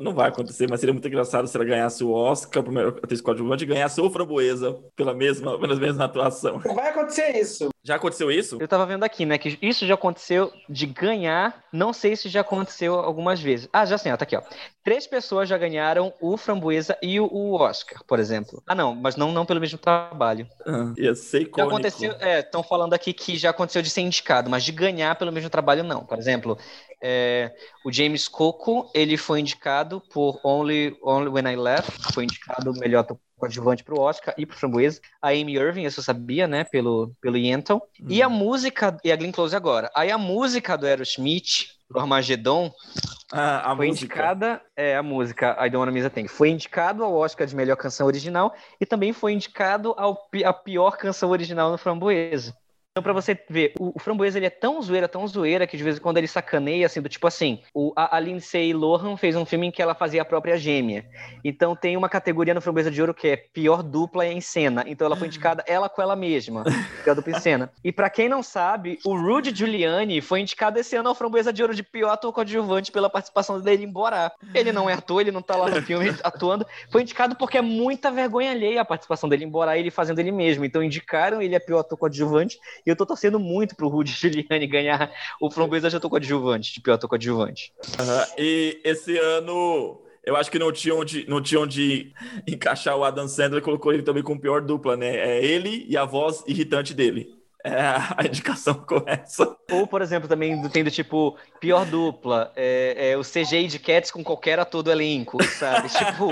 não vai acontecer, mas seria muito engraçado se ela ganhasse o Oscar, primeiro atriz coadjuvante, e ganhasse o Framboesa pela mesma, pela mesma atuação. Vai acontecer isso. Já aconteceu isso? Eu tava vendo aqui, né, que isso já aconteceu de ganhar, não sei se já aconteceu algumas vezes. Ah, já sim, ó, tá aqui, ó. Três pessoas já ganharam o Framboesa e o Oscar, por exemplo. Ah, não, mas não, não pelo mesmo trabalho. Ah, ia ser icônico. Já aconteceu, é, estão falando aqui que já aconteceu de ser indicado, mas de ganhar pelo mesmo trabalho, não. Por exemplo, é, o James Coco, ele foi indicado por Only, Only When I Left, foi indicado melhor coadjuvante para o Oscar e para o Framboesa. A Amy Irving, eu sabia, né, pelo, pelo Yenton. Uhum. E a música, e a Glenn Close agora. Aí a música do Aerosmith, do Armageddon, ah, foi música. indicada, é, a música I Don't Wanna Miss a Thing, foi indicado ao Oscar de melhor canção original e também foi indicado ao, a pior canção original no Framboesa. Então, pra você ver, o, o Framboesa ele é tão zoeira, tão zoeira, que de vez em quando ele sacaneia, assim, do tipo assim, o, a, a Lindsay Lohan fez um filme em que ela fazia a própria gêmea. Então tem uma categoria no Framboesa de Ouro que é pior dupla em cena. Então ela foi indicada ela com ela mesma, pior dupla em cena. E para quem não sabe, o Rudy Giuliani foi indicado esse ano ao Framboesa de Ouro de pior ator coadjuvante pela participação dele em Borá. Ele não é ator, ele não tá lá no filme atuando. Foi indicado porque é muita vergonha alheia a participação dele em Borá, ele fazendo ele mesmo. Então indicaram ele a pior ator coadjuvante e eu tô torcendo muito pro Rudy Giuliani ganhar o Framboesa já tô coadjuvante, de pior tô coadjuvante. Uhum. E esse ano eu acho que não tinha onde, não tinha onde encaixar o Adam Sandler, colocou ele também com pior dupla, né? É ele e a voz irritante dele. É a indicação com essa. Ou, por exemplo, também tem do tipo, pior dupla, é, é o CGI de Cats com qualquer ator do elenco, sabe? tipo,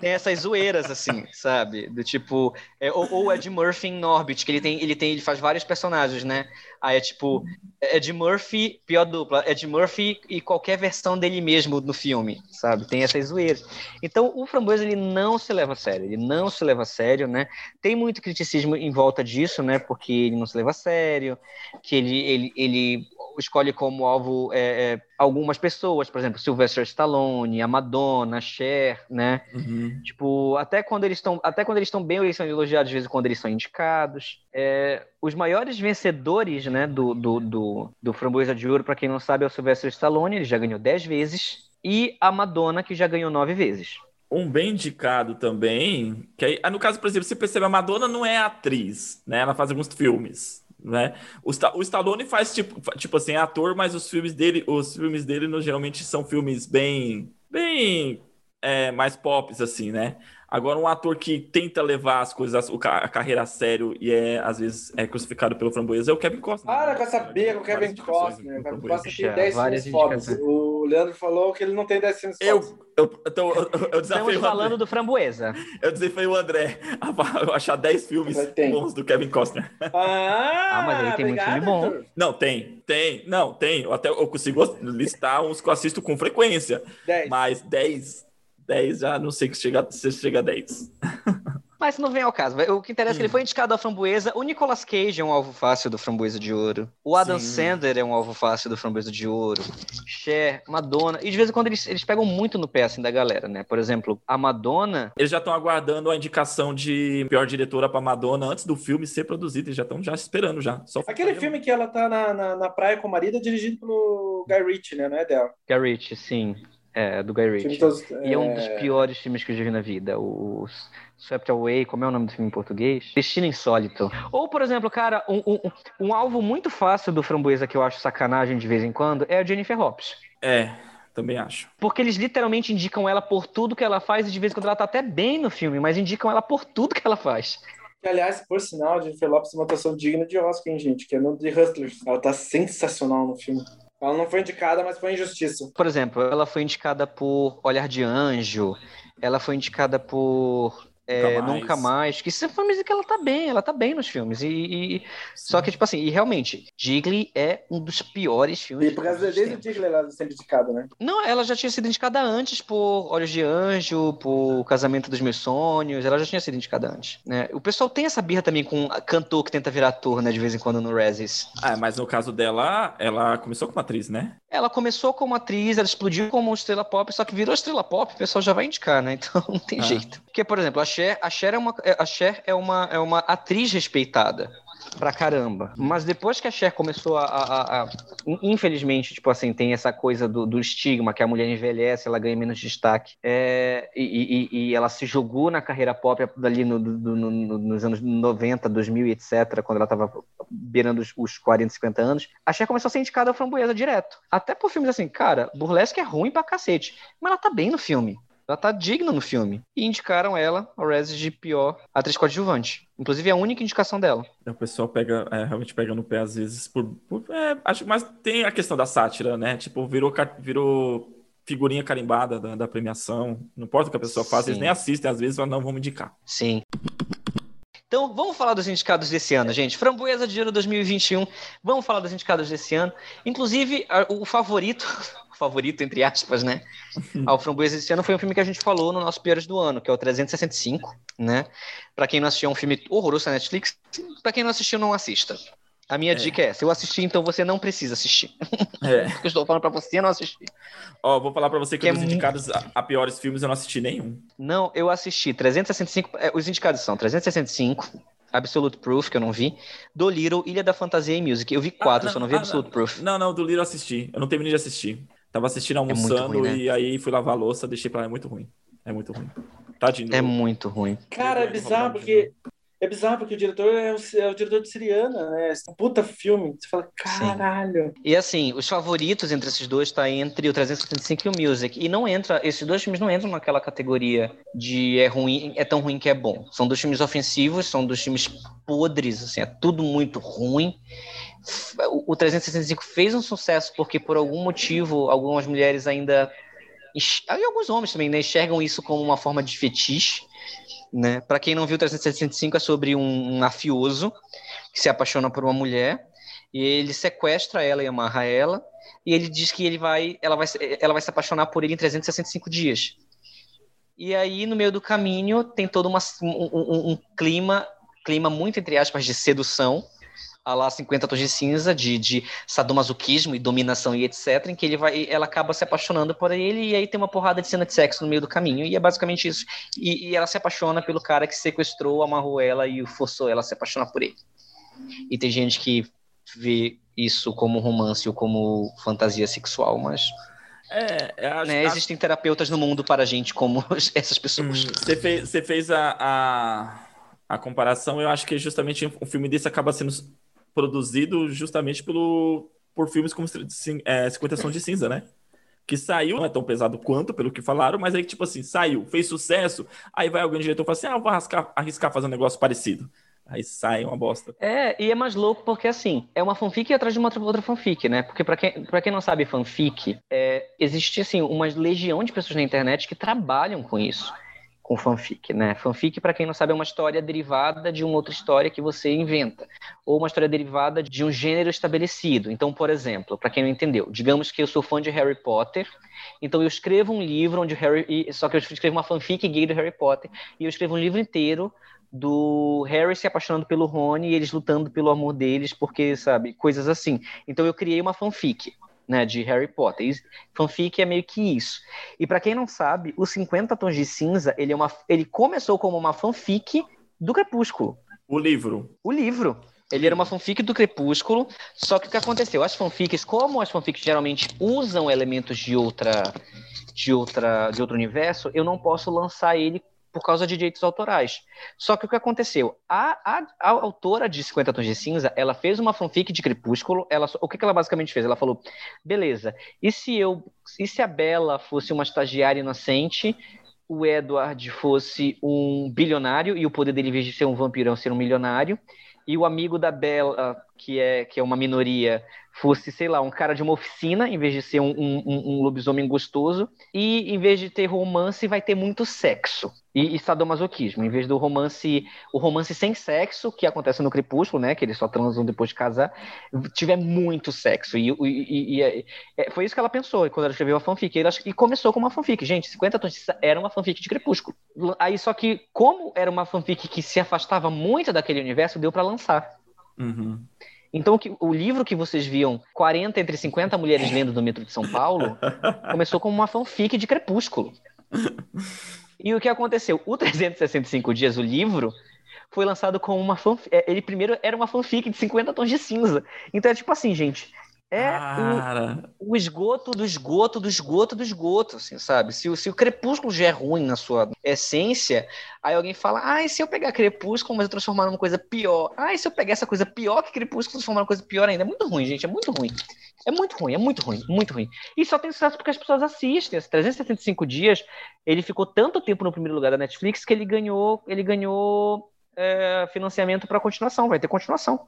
tem essas zoeiras, assim, sabe? Do tipo, é, ou, ou Ed Murphy em Norbit, que ele tem, ele tem, ele faz vários personagens, né? Aí é tipo, Ed Murphy, pior dupla, Ed Murphy e qualquer versão dele mesmo no filme, sabe? Tem essas zoeiras. Então, o Framboesa, ele não se leva a sério, ele não se leva a sério, né? Tem muito criticismo em volta disso, né? Porque ele não se leva a sério, que ele, ele, ele escolhe como alvo é, é, algumas pessoas, por exemplo, Sylvester Stallone, a Madonna, a Cher, né? Uhum. Tipo, até quando eles estão, até quando eles estão bem, eles são elogiados, às vezes quando eles são indicados. É, os maiores vencedores, né, do, do, do, do Framboesa de Ouro, para quem não sabe, é o Sylvester Stallone, ele já ganhou 10 vezes, e a Madonna, que já ganhou 9 vezes. Um bem indicado também, que aí, no caso, por exemplo, você percebe, a Madonna não é atriz, né? Ela faz alguns filmes né? O, o Stallone faz tipo, tipo assim, é ator, mas os filmes dele, os filmes dele no, geralmente são filmes bem, bem é, mais pops assim, né? Agora, um ator que tenta levar as coisas, a carreira a sério e é, às vezes, é crucificado pelo framboesa é o Kevin Costner. Para com essa briga com o Kevin Costner. O Kevin Costner tem 10 filmes Leandro falou que ele não tem 10 filmes eu, eu, então, eu, eu desafio Estamos falando do framboesa. Eu desafio o André a achar 10 filmes bons do Kevin Costner. Ah, ah mas ele tem obrigado, muito filme bom. Não, tem, tem. Não, tem. Eu até eu consigo listar uns que eu assisto com frequência. 10. Mas 10 10 já não sei que chega, se chega a 10. Mas não vem ao caso. O que interessa é que ele foi indicado à framboesa. O Nicolas Cage é um alvo fácil do framboesa de ouro. O Adam Sim. Sandler é um alvo fácil do framboesa de ouro. Cher, Madonna. E de vez em quando eles, eles pegam muito no pé assim da galera, né? Por exemplo, a Madonna. Eles já estão aguardando a indicação de pior diretora pra Madonna antes do filme ser produzido. Eles já estão já esperando já. Só Aquele filme que ela tá na, na, na, praia com o marido é dirigido pelo Guy Ritchie, né? Não é dela? Guy Ritchie, sim. É, do Guy Ritchie. Todos, é... E é um dos piores filmes que eu já vi na vida. O Swept Away, como é o nome do filme em português? Destino Insólito. Ou, por exemplo, cara, um, um, um alvo muito fácil do Framboesa que eu acho sacanagem de vez em quando é a Jennifer Lopes. É, também acho. Porque eles literalmente indicam ela por tudo que ela faz e de vez em quando ela tá até bem no filme, mas indicam ela por tudo que ela faz. Que, aliás, por sinal, a Jennifer Lopes é uma atuação digna de Oscar, hein, gente? Que é no The Hustlers. Ela tá sensacional no filme. Ela não foi indicada, mas foi injustiça. Por exemplo, ela foi indicada por Olhar de Anjo, ela foi indicada por é, nunca, mais. nunca mais. Que isso foi que ela tá bem, ela tá bem nos filmes. E, e só que, tipo assim, e realmente, Jiggly é um dos piores filmes. E por causa desde o Jiggly ela sendo indicada, né? Não, ela já tinha sido indicada antes por Olhos de Anjo, por Casamento dos Meus Sonhos, ela já tinha sido indicada antes. Né? O pessoal tem essa birra também com cantor que tenta virar ator, né, de vez em quando no Resis. Ah, mas no caso dela, ela começou como atriz, né? Ela começou como atriz, ela explodiu como estrela pop, só que virou estrela pop, o pessoal já vai indicar, né? Então não tem ah. jeito. Porque, por exemplo, a Cher, a Cher é uma a Cher é uma, é uma atriz respeitada pra caramba. Mas depois que a Cher começou a, a, a, Infelizmente, tipo assim, tem essa coisa do, do, estigma que a mulher envelhece, ela ganha menos destaque. É, e, e, e, ela se jogou na carreira pop ali no, no, no, nos anos 90, 2000 etc., quando ela tava beirando os, os 40, 50 anos. A Cher começou a ser indicada a framboesa direto. Até por filmes assim, cara, Burlesque é ruim pra cacete. Mas ela tá bem no filme. Ela tá digna no filme. E indicaram ela ao Rez de pior atriz coadjuvante. Inclusive, é a única indicação dela. O pessoal pega, é, realmente pega no pé às vezes por. por é, acho, mas tem a questão da sátira, né? Tipo, virou, virou figurinha carimbada da, da premiação. Não importa o que a pessoa faz, eles nem assistem, às vezes, mas não vamos indicar. Sim. Então, vamos falar dos indicados desse ano, gente. Framboesa de Ouro 2021. Vamos falar dos indicados desse ano. Inclusive, o favorito favorito, entre aspas, né? Ao Framboesa esse ano foi um filme que a gente falou no nosso Piores do Ano, que é o 365, né? Para quem não assistiu, é um filme horroroso na Netflix. Para quem não assistiu, não assista. A minha é. dica é: se eu assistir, então você não precisa assistir. É. Porque eu estou falando para você não assistir. Ó, vou falar para você que, que é dos é indicados a, a, piores filmes eu não assisti nenhum. Não, eu assisti 365. É, os indicados são 365, Absolute Proof, que eu não vi. Do Little, Ilha da Fantasia e Music. Eu vi ah, quatro, ah, não, só não vi ah, Absolute não, Proof. Não, não, do Little eu assisti. Eu não terminei de assistir. Tava assistindo almoçando é ruim, né? e aí fui lavar a louça, deixei pra lá. É muito ruim. É muito ruim. Tadinho. É muito ruim. Cara, é bizarro porque. É bizarro porque o diretor é o, é o diretor de Siriana, né? Esse puta filme. Você fala, caralho. Sim. E assim, os favoritos entre esses dois tá entre o 375 e o Music. E não entra, esses dois filmes não entram naquela categoria de é ruim, é tão ruim que é bom. São dois filmes ofensivos, são dois filmes podres, assim, é tudo muito ruim o 365 fez um sucesso porque por algum motivo algumas mulheres ainda e alguns homens também né, enxergam isso como uma forma de fetiche, né? Para quem não viu 365 é sobre um, mafioso que se apaixona por uma mulher e ele sequestra ela e amarra ela e ele diz que ele vai, ela vai, ela vai se apaixonar por ele em 365 dias. E aí no meio do caminho tem todo uma, um, um, um clima, clima muito entre aspas de sedução a lá 50 tons de cinza, de, de sadomasoquismo e dominação e etc, em que ele vai, ela acaba se apaixonando por ele e aí tem uma porrada de cena de sexo no meio do caminho, e é basicamente isso. E, e ela se apaixona pelo cara que sequestrou, amarrou ela e forçou ela a se apaixonar por ele. E tem gente que vê isso como romance ou como fantasia sexual, mas é, é acho, né? Existem terapeutas no mundo para gente como essas pessoas. Hum, você fez, você fez a, a, a, comparação, eu acho que justamente um filme desse acaba sendo produzido justamente pelo, por filmes como é, 50 Sons de Cinza, né? Que saiu, não é tão pesado quanto, pelo que falaram, mas aí, tipo assim, saiu, fez sucesso, aí vai alguém diretor e fala assim, ah, vou arriscar, arriscar fazer um negócio parecido. Aí sai uma bosta. É, e é mais louco porque, assim, é uma fanfic atrás de uma outra, outra fanfic, né? Porque, pra quem, pra quem não sabe fanfic, é, existe, assim, uma legião de pessoas na internet que trabalham com isso com fanfic, né? Fanfic, para quem não sabe, é uma história derivada de uma outra história que você inventa, ou uma história derivada de um gênero estabelecido. Então, por exemplo, para quem não entendeu, digamos que eu sou fã de Harry Potter, então eu escrevo um livro onde Harry, só que eu escrevo uma fanfic gay do Harry Potter, e eu escrevo um livro inteiro do Harry se apaixonando pelo Rony e eles lutando pelo amor deles, porque, sabe, coisas assim. Então eu criei uma fanfic né, de Harry Potter. E fanfic é meio que isso. E para quem não sabe, os 50 Tons de Cinza, ele, é uma, ele começou como uma fanfic do Crepúsculo. O livro. O livro. Ele era uma fanfic do Crepúsculo, só que o que aconteceu? As fanfics, como as fanfics geralmente usam elementos de outra de outra de outro universo, eu não posso lançar ele por causa de direitos autorais. Só que o que aconteceu? A, a, a, autora de 50 Tons de Cinza, ela fez uma fanfic de Crepúsculo. Ela, o que, que ela basicamente fez? Ela falou: beleza, e se eu. E se a Bela fosse uma estagiária inocente o Edward fosse um bilionário e o poder dele, em vez de ser um vampirão, ser um milionário, e o amigo da Bella, que é, que é uma minoria, fosse, sei lá, um cara de uma oficina, em vez de ser um, um, um lobisomem gostoso, e em vez de ter romance, vai ter muito sexo. E, e, sadomasoquismo, em vez do romance, o romance sem sexo, que acontece no Crepúsculo, né, que eles só transam depois de casar, tiver muito sexo. E, e, e é, é, foi isso que ela pensou quando ela escreveu a fanfic. E, começou com uma fanfic. Gente, 50 tons era uma fanfic de Crepúsculo. Aí, só que, como era uma fanfic que se afastava muito daquele universo, deu para lançar. Uhum. Então, o livro que vocês viam 40 entre 50 mulheres lendo no metrô de São Paulo começou como uma fanfic de Crepúsculo. E o que aconteceu? O 365 Dias, o livro, foi lançado como uma fanfic. É, ele primeiro era uma fanfic de 50 tons de cinza. Então é tipo assim, gente. É o, o, esgoto do esgoto do esgoto do esgoto, assim, sabe? Se, se o crepúsculo já é ruim na sua essência, aí alguém fala, ah, e se eu pegar crepúsculo, mas eu transformar numa coisa pior? Ah, e se eu pegar essa coisa pior que crepúsculo, transformar numa coisa pior ainda? É muito ruim, gente, é muito ruim. É muito ruim, é muito ruim, muito ruim. E só tem sucesso porque as pessoas assistem. Esses 375 dias, ele ficou tanto tempo no primeiro lugar da Netflix que ele ganhou, ele ganhou é, financiamento para continuação, vai ter continuação.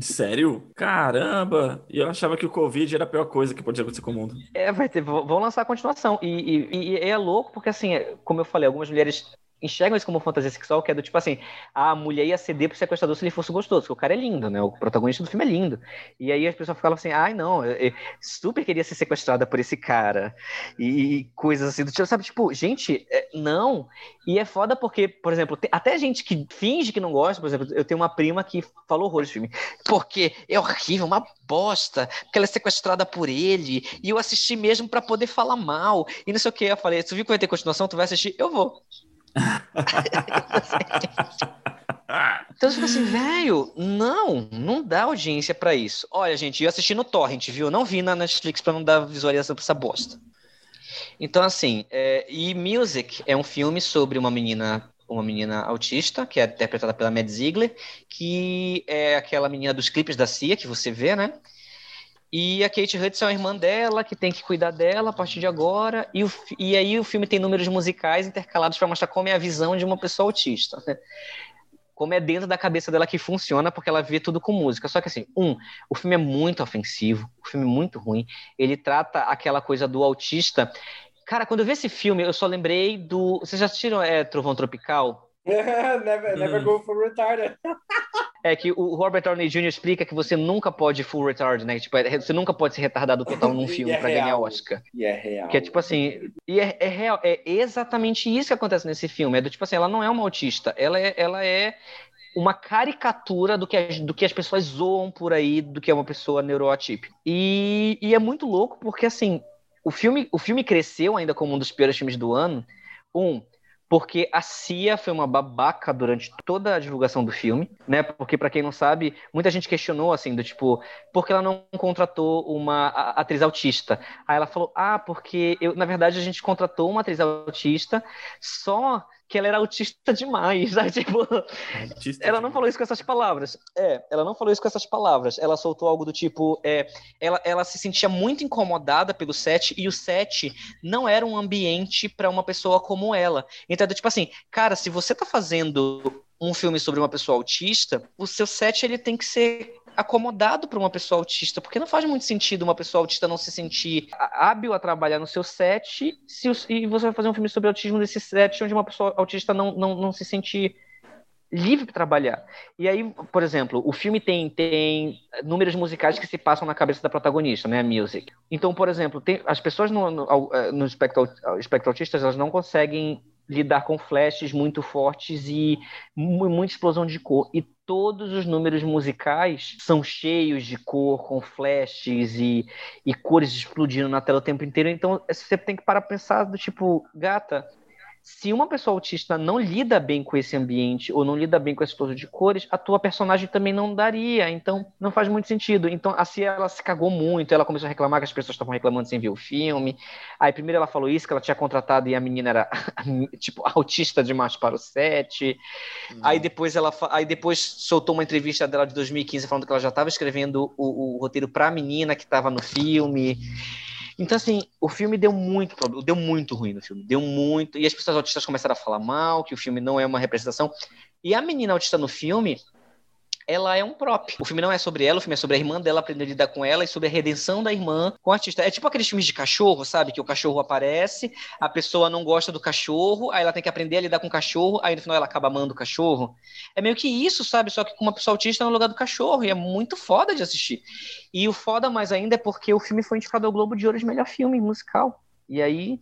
Sério? Caramba! E eu achava que o Covid era a pior coisa que podia acontecer com o mundo. É, vai ter, vão lançar a continuação. E, e, e é louco porque, assim, como eu falei, algumas mulheres enxergam isso como fantasia sexual, que é do tipo assim, a mulher ia ceder pro sequestrador se ele fosse gostoso, porque o cara é lindo, né? O protagonista do filme é lindo. E aí as pessoas falam assim, ai não, eu super queria ser sequestrada por esse cara. E coisas assim do tipo, sabe? Tipo, gente, é, não. E é foda porque, por exemplo, até gente que finge que não gosta, por exemplo, eu tenho uma prima que falou horror desse filme, porque é horrível, uma bosta, porque ela é sequestrada por ele, e eu assisti mesmo para poder falar mal, e não sei o que. Eu falei, tu viu que vai ter continuação, tu vai assistir? Eu vou. então, tipo assim, velho, não, não dá audiência para isso. Olha, gente, eu assisti no Torrent, viu? Não vi na Netflix para não dar visualização pra essa bosta. Então, assim, é, e Music é um filme sobre uma menina uma menina autista, que é interpretada pela Mad Ziegler, que é aquela menina dos clipes da Cia, que você vê, né? E a Kate Hudson é a irmã dela, que tem que cuidar dela a partir de agora. E, o, e aí o filme tem números musicais intercalados para mostrar como é a visão de uma pessoa autista. Né? Como é dentro da cabeça dela que funciona, porque ela vê tudo com música. Só que assim, um, o filme é muito ofensivo, o filme é muito ruim. Ele trata aquela coisa do autista. Cara, quando eu vi esse filme, eu só lembrei do. Vocês já assistiram é, Trovão Tropical? never, never hum. go for retarded. É que o Robert Downey Jr. explica que você nunca pode full retard, né? Tipo, é, você nunca pode ser retardado total num filme é para ganhar Oscar. E é real. Que é tipo assim, e é, é, real, é exatamente isso que acontece nesse filme. É do tipo assim, ela não é uma autista, ela é, ela é uma caricatura do que, as, do que as pessoas zoam por aí, do que é uma pessoa neuroatípica. E, e é muito louco porque assim, o filme, o filme cresceu ainda como um dos piores filmes do ano. Um, porque a Cia foi uma babaca durante toda a divulgação do filme, né? Porque para quem não sabe, muita gente questionou assim do tipo, por que ela não contratou uma atriz autista? Aí ela falou: "Ah, porque eu, na verdade a gente contratou uma atriz autista, só que ela era autista demais, sabe? Tipo, autista ela não falou isso com essas palavras. É, ela não falou isso com essas palavras. Ela soltou algo do tipo, é, ela, ela se sentia muito incomodada pelo set e o set não era um ambiente para uma pessoa como ela. Então, é tipo assim, cara, se você tá fazendo um filme sobre uma pessoa autista, o seu set ele tem que ser acomodado para uma pessoa autista, porque não faz muito sentido uma pessoa autista não se sentir hábil a trabalhar no seu set se e você vai fazer um filme sobre autismo nesse set onde uma pessoa autista não, não, não se sente livre para trabalhar. E aí, por exemplo, o filme tem, tem números musicais que se passam na cabeça da protagonista, né, a music. Então, por exemplo, tem, as pessoas no, no, no espectro, espectro autistas, elas não conseguem lidar com flashes muito fortes e muita explosão de cor. E todos os números musicais são cheios de cor, com flashes e, e cores explodindo na tela o tempo inteiro. Então você tem que parar para pensar do tipo, gata, se uma pessoa autista não lida bem com esse ambiente ou não lida bem com esse todo de cores, a tua personagem também não daria. Então, não faz muito sentido. Então, assim, ela se cagou muito. Ela começou a reclamar que as pessoas estavam reclamando sem ver o filme. Aí, primeiro ela falou isso, que ela tinha contratado e a menina era, tipo, autista demais para o set. Hum. Aí, depois ela aí depois soltou uma entrevista dela de 2015 falando que ela já estava escrevendo o, o roteiro para a menina que estava no filme. Então, assim, o filme deu muito problema, deu muito ruim no filme, deu muito. E as pessoas autistas começaram a falar mal, que o filme não é uma representação. E a menina autista no filme, ela é um prop. O filme não é sobre ela, o filme é sobre a irmã dela aprendendo a lidar com ela e sobre a redenção da irmã com o artista. É tipo aqueles filmes de cachorro, sabe? Que o cachorro aparece, a pessoa não gosta do cachorro, aí ela tem que aprender a lidar com o cachorro, aí no final ela acaba amando o cachorro. É meio que isso, sabe? Só que com uma pessoa autista no lugar do cachorro, e é muito foda de assistir. E o foda mais ainda é porque o filme foi indicado ao Globo de Ouro de melhor filme musical. E aí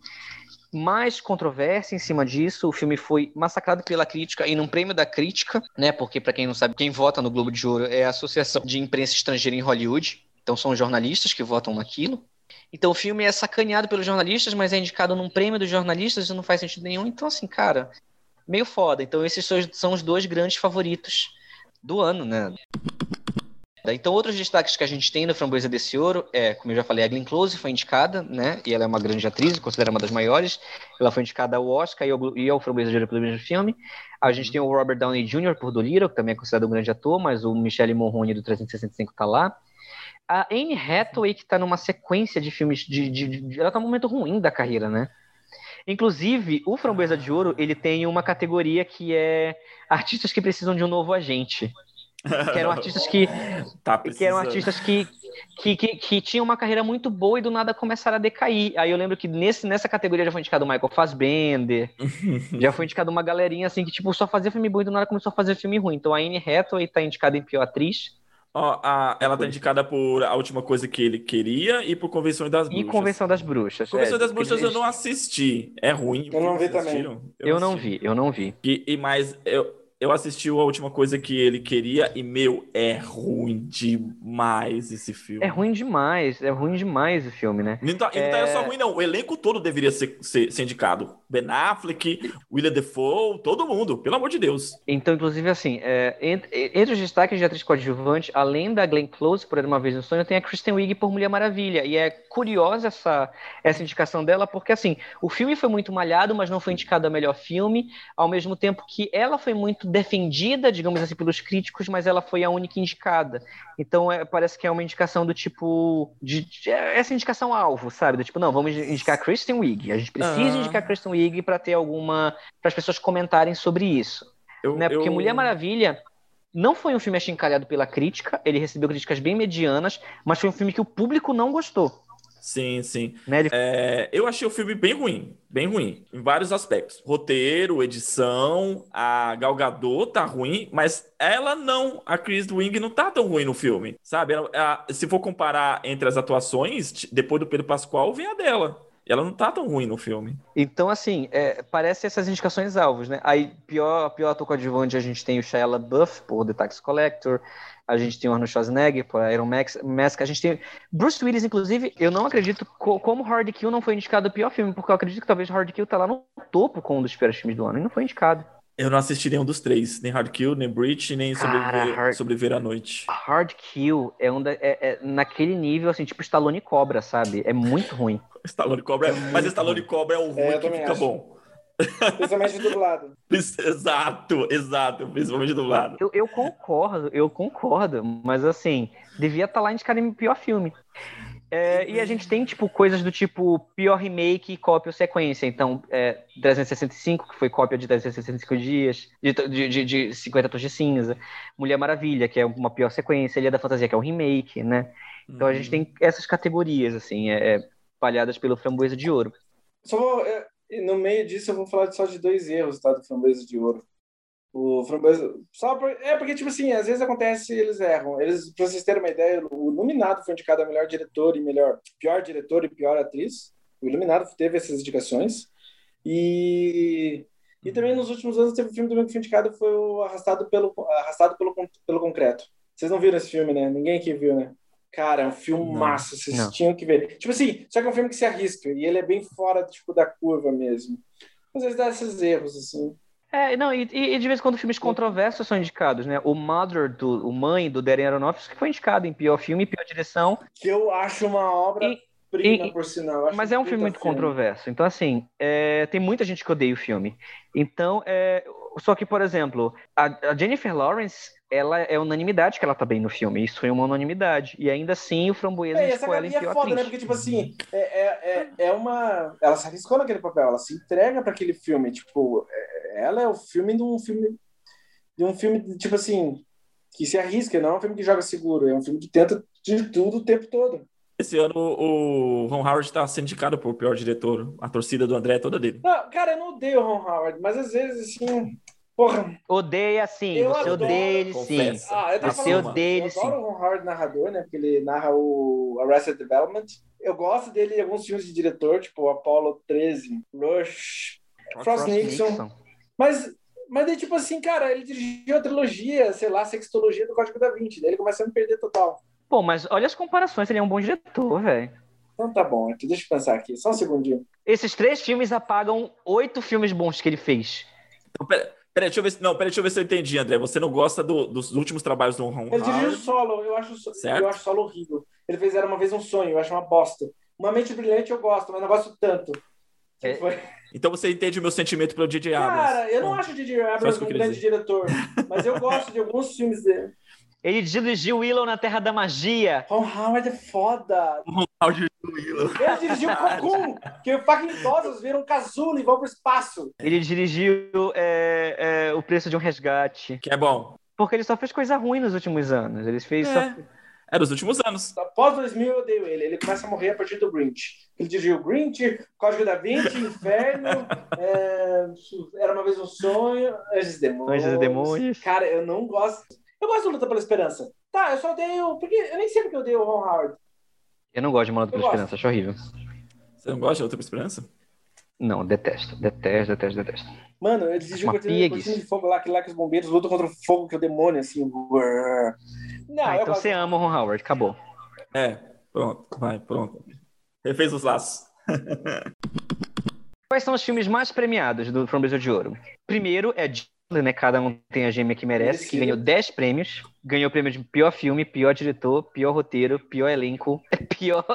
mais controvérsia em cima disso. O filme foi massacrado pela crítica e num prêmio da crítica, né? Porque, para quem não sabe, quem vota no Globo de Ouro é a Associação de Imprensa Estrangeira em Hollywood. Então, são jornalistas que votam naquilo. Então, o filme é sacaneado pelos jornalistas, mas é indicado num prêmio dos jornalistas e não faz sentido nenhum. Então, assim, cara, meio foda. Então, esses são os dois grandes favoritos do ano, né? Então, outros destaques que a gente tem no Framboesa desse Ouro é, como eu já falei, a Glenn Close foi indicada, né? E ela é uma grande atriz, considerada uma das maiores. Ela foi indicada ao Oscar e ao, e ao Framboesa de Ouro pelo mesmo filme. A gente tem o Robert Downey Jr. por Dolittle, que também é considerado um grande ator, mas o Michelle Mulroney do 365 tá lá. A Anne Hathaway, que tá numa sequência de filmes de, de, de, ela tá num momento ruim da carreira, né? Inclusive, o Framboesa de Ouro, ele tem uma categoria que é artistas que precisam de um novo agente que eram artistas que, tá que eram artistas que, que, que, que, tinham uma carreira muito boa e do nada começaram a decair. Aí eu lembro que nesse, nessa categoria já foi indicado o Michael Fassbender, já foi indicado uma galerinha assim que tipo só fazia filme bom e do nada começou a fazer filme ruim. Então a Anne Hathaway tá indicada em pior atriz. Oh, a, ela tá indicada por A Última Coisa Que Ele Queria e por Convenção das Bruxas. E Convenção das Bruxas. Convenção é, das Bruxas eu não assisti. É ruim. Eu não vi também. Eu, eu não, não vi, eu não vi. E, e mais, eu, eu assisti a última coisa que ele queria e, meu, é ruim demais esse filme. É ruim demais, é ruim demais o filme, né? Não tá, é... não tá só ruim, não. O elenco todo deveria ser, ser, ser, indicado. Ben Affleck, William Defoe, todo mundo, pelo amor de Deus. Então, inclusive, assim, é, entre, entre, os destaques de atriz coadjuvante, além da Glenn Close, por Uma Vez no Sonho, tem a Kristen Wiig por Mulher Maravilha. E é curiosa essa, essa indicação dela, porque, assim, o filme foi muito malhado, mas não foi indicado a melhor filme, ao mesmo tempo que ela foi muito defendida, digamos assim, pelos críticos, mas ela foi a única indicada. Então é, parece que é uma indicação do tipo. De, de, é essa indicação alvo, sabe? Do tipo, não, vamos indicar Kristen Wiig. A gente precisa uhum. indicar Kristen Wiig para ter alguma. para as pessoas comentarem sobre isso. Eu, né? Porque eu... Mulher Maravilha. Não foi um filme achincalhado pela crítica, ele recebeu críticas bem medianas, mas foi um filme que o público não gostou. Sim, sim. Né? É, eu achei o filme bem ruim, bem ruim, em vários aspectos. Roteiro, edição, a Gal Gadot tá ruim, mas ela não, a Chris Wing não tá tão ruim no filme, sabe? Ela, ela, se for comparar entre as atuações, depois do Pedro Pascoal, vem a dela. Ela não tá tão ruim no filme. Então, assim, é, parece essas indicações alvos, né? Aí, pior, pior ator coadjuvante, a gente tem o Shia LaBeouf, por The Tax Collector a gente tem o Arnold Schwarzenegger, por Iron Mask, a gente tem Bruce Willis, inclusive, eu não acredito co como Hard Kill não foi indicado o pior filme, porque eu acredito que talvez Hard Kill tá lá no topo com um dos piores filmes do ano, e não foi indicado. Eu não assisti nenhum dos três, nem Hard Kill, nem Breach, nem Sobreviver, Hard... Sobreviver à Noite. Hard Kill é, um da, é, é, naquele nível, assim, tipo Stallone Cobra, sabe? É muito ruim. Stallone Cobra, é, mas Stallone Cobra é o ruim é, que fica acho. bom. Principalmente dublado. Exato, exato, principalmente dublado. Eu, eu concordo, eu concordo, mas assim, devia estar tá lá indicado em pior filme. É, e a gente tem, tipo, coisas do tipo pior remake, cópia ou sequência. Então, é, 365, que foi cópia de 365 dias, de, de, de, de 50 Tons de Cinza. Mulher Maravilha, que é uma pior sequência. Ilha da Fantasia, que é um remake, né? Então uhum. a gente uhum. tem essas categorias, assim, é, é, palhadas pelo Framboesa de Ouro. Só vou, é, e no meio disso eu vou falar só de dois erros, tá? Do Framboesa de Ouro. O Framboesa... Só por... É porque, tipo assim, às vezes acontece e eles erram. Eles, pra vocês terem uma ideia, o Iluminado foi indicado a melhor diretor e melhor... Pior diretor e pior atriz. O Iluminado teve essas indicações. E... E também nos últimos anos teve um filme também que foi indicado, foi o Arrastado pelo, Arrastado pelo, pelo Concreto. Vocês não viram esse filme, né? Ninguém aqui viu, né? Cara, é um filme massa, vocês não. tinham que ver. Tipo assim, só que é um filme que se arrisca e ele é bem fora tipo, da curva mesmo. Às vezes dá esses erros, assim. É, não, e, e de vez em quando filmes controversos são indicados, né? O Mother, do, o Mãe, do Darren Aronofsky, foi indicado em pior filme e pior direção. Que eu acho uma obra e, prima, e, por sinal. Mas é um filme muito filme. controverso. Então, assim, é, tem muita gente que odeia o filme. Então, é, só que, por exemplo, a, Jennifer Lawrence, ela é unanimidade que ela tá bem no filme. Isso foi uma unanimidade. E ainda assim, o Framboesa É, essa ela em é pior foda, né? atriz. Porque, tipo assim, é, é, é, é uma. Ela se arriscou naquele papel, ela se entrega pra aquele filme. Tipo, é- ela é o filme de um filme. De um filme, tipo assim, que se arrisca, não é um filme que joga seguro, é um filme que tenta de tudo o tempo todo. Esse ano o Ron Howard está sendo indicado por pior diretor. A torcida do André é toda dele. Não, cara, eu não odeio o Ron Howard, mas às vezes, assim. Porra. Odeia sim, Eu você adoro, odeia ele sim. Ah, eu Você odeia ele Eu sim. adoro o Ron Howard narrador, né? Porque ele narra o Arrested Development. Eu gosto dele em alguns filmes de diretor, tipo Apollo 13, Rush, Frost Nixon. Mas, mas daí, tipo assim, cara, ele dirigiu a trilogia, sei lá, a sextologia do Código da Vinci. Daí ele começa a me perder total. Pô, mas olha as comparações, ele é um bom diretor, velho. Então tá bom, então deixa eu pensar aqui. Só um segundinho. Esses três filmes apagam oito filmes bons que ele fez. Então, pera, pera, deixa eu ver se, não, pera, deixa eu ver se eu entendi, André. Você não gosta do- dos últimos trabalhos do Ron Ele dirigiu solo, eu acho, Certo. eu acho solo horrível. Ele fez Era Uma Vez um Sonho, eu acho uma bosta. Uma Mente Brilhante eu gosto, mas não gosto tanto. É. foi- Então você entende o meu sentimento pelo J.J. Abrams. Cara, eu não Bom, acho o J.J. Só Abrams um grande diretor, mas eu gosto de alguns filmes dele. Ele dirigiu Willow na Terra da Magia. Ron Howard é foda. Howard do Willow. Ele dirigiu Cocoon, que fucking idosos viram um casulo e vão pro espaço. Ele dirigiu é, é, O Preço de um Resgate. Que é bom. Porque ele só fez coisa ruim nos últimos anos. Ele fez só... É, é dos últimos anos. Após 2000 eu odeio ele. Ele começa a morrer a partir do Grinch. Ele dirigiu Grinch, Código da Vinci, Inferno, é, Era Uma Vez um Sonho, Anjos e Demônios. Anjos e Demônios. Cara, eu não gosto. Eu gosto do Luta pela Esperança. Tá, eu só odeio... Porque eu nem sei porque eu odeio o Ron Howard. Eu não gosto de Malandro Eu pela gosto. Esperança, acho horrível. Você não gosta de Outra Esperança? Não, detesto, detesto, detesto, detesto. Mano, dirigiu Uma Cortina, piegues. Cortina de Fogo lá, que lá que os bombeiros lutam contra o fogo, que é o demônio, assim. brrr. Não, Ah, eu então gosto. você ama o Ron Howard, acabou. É, pronto, vai, pronto. Refez os laços. Quais são os filmes mais premiados do Framboesa de Ouro? Primeiro é né? Cada um tem a gêmea que merece, que ganhou 10 prêmios. Ganhou o prêmio de pior filme, pior diretor, pior roteiro, pior elenco, pior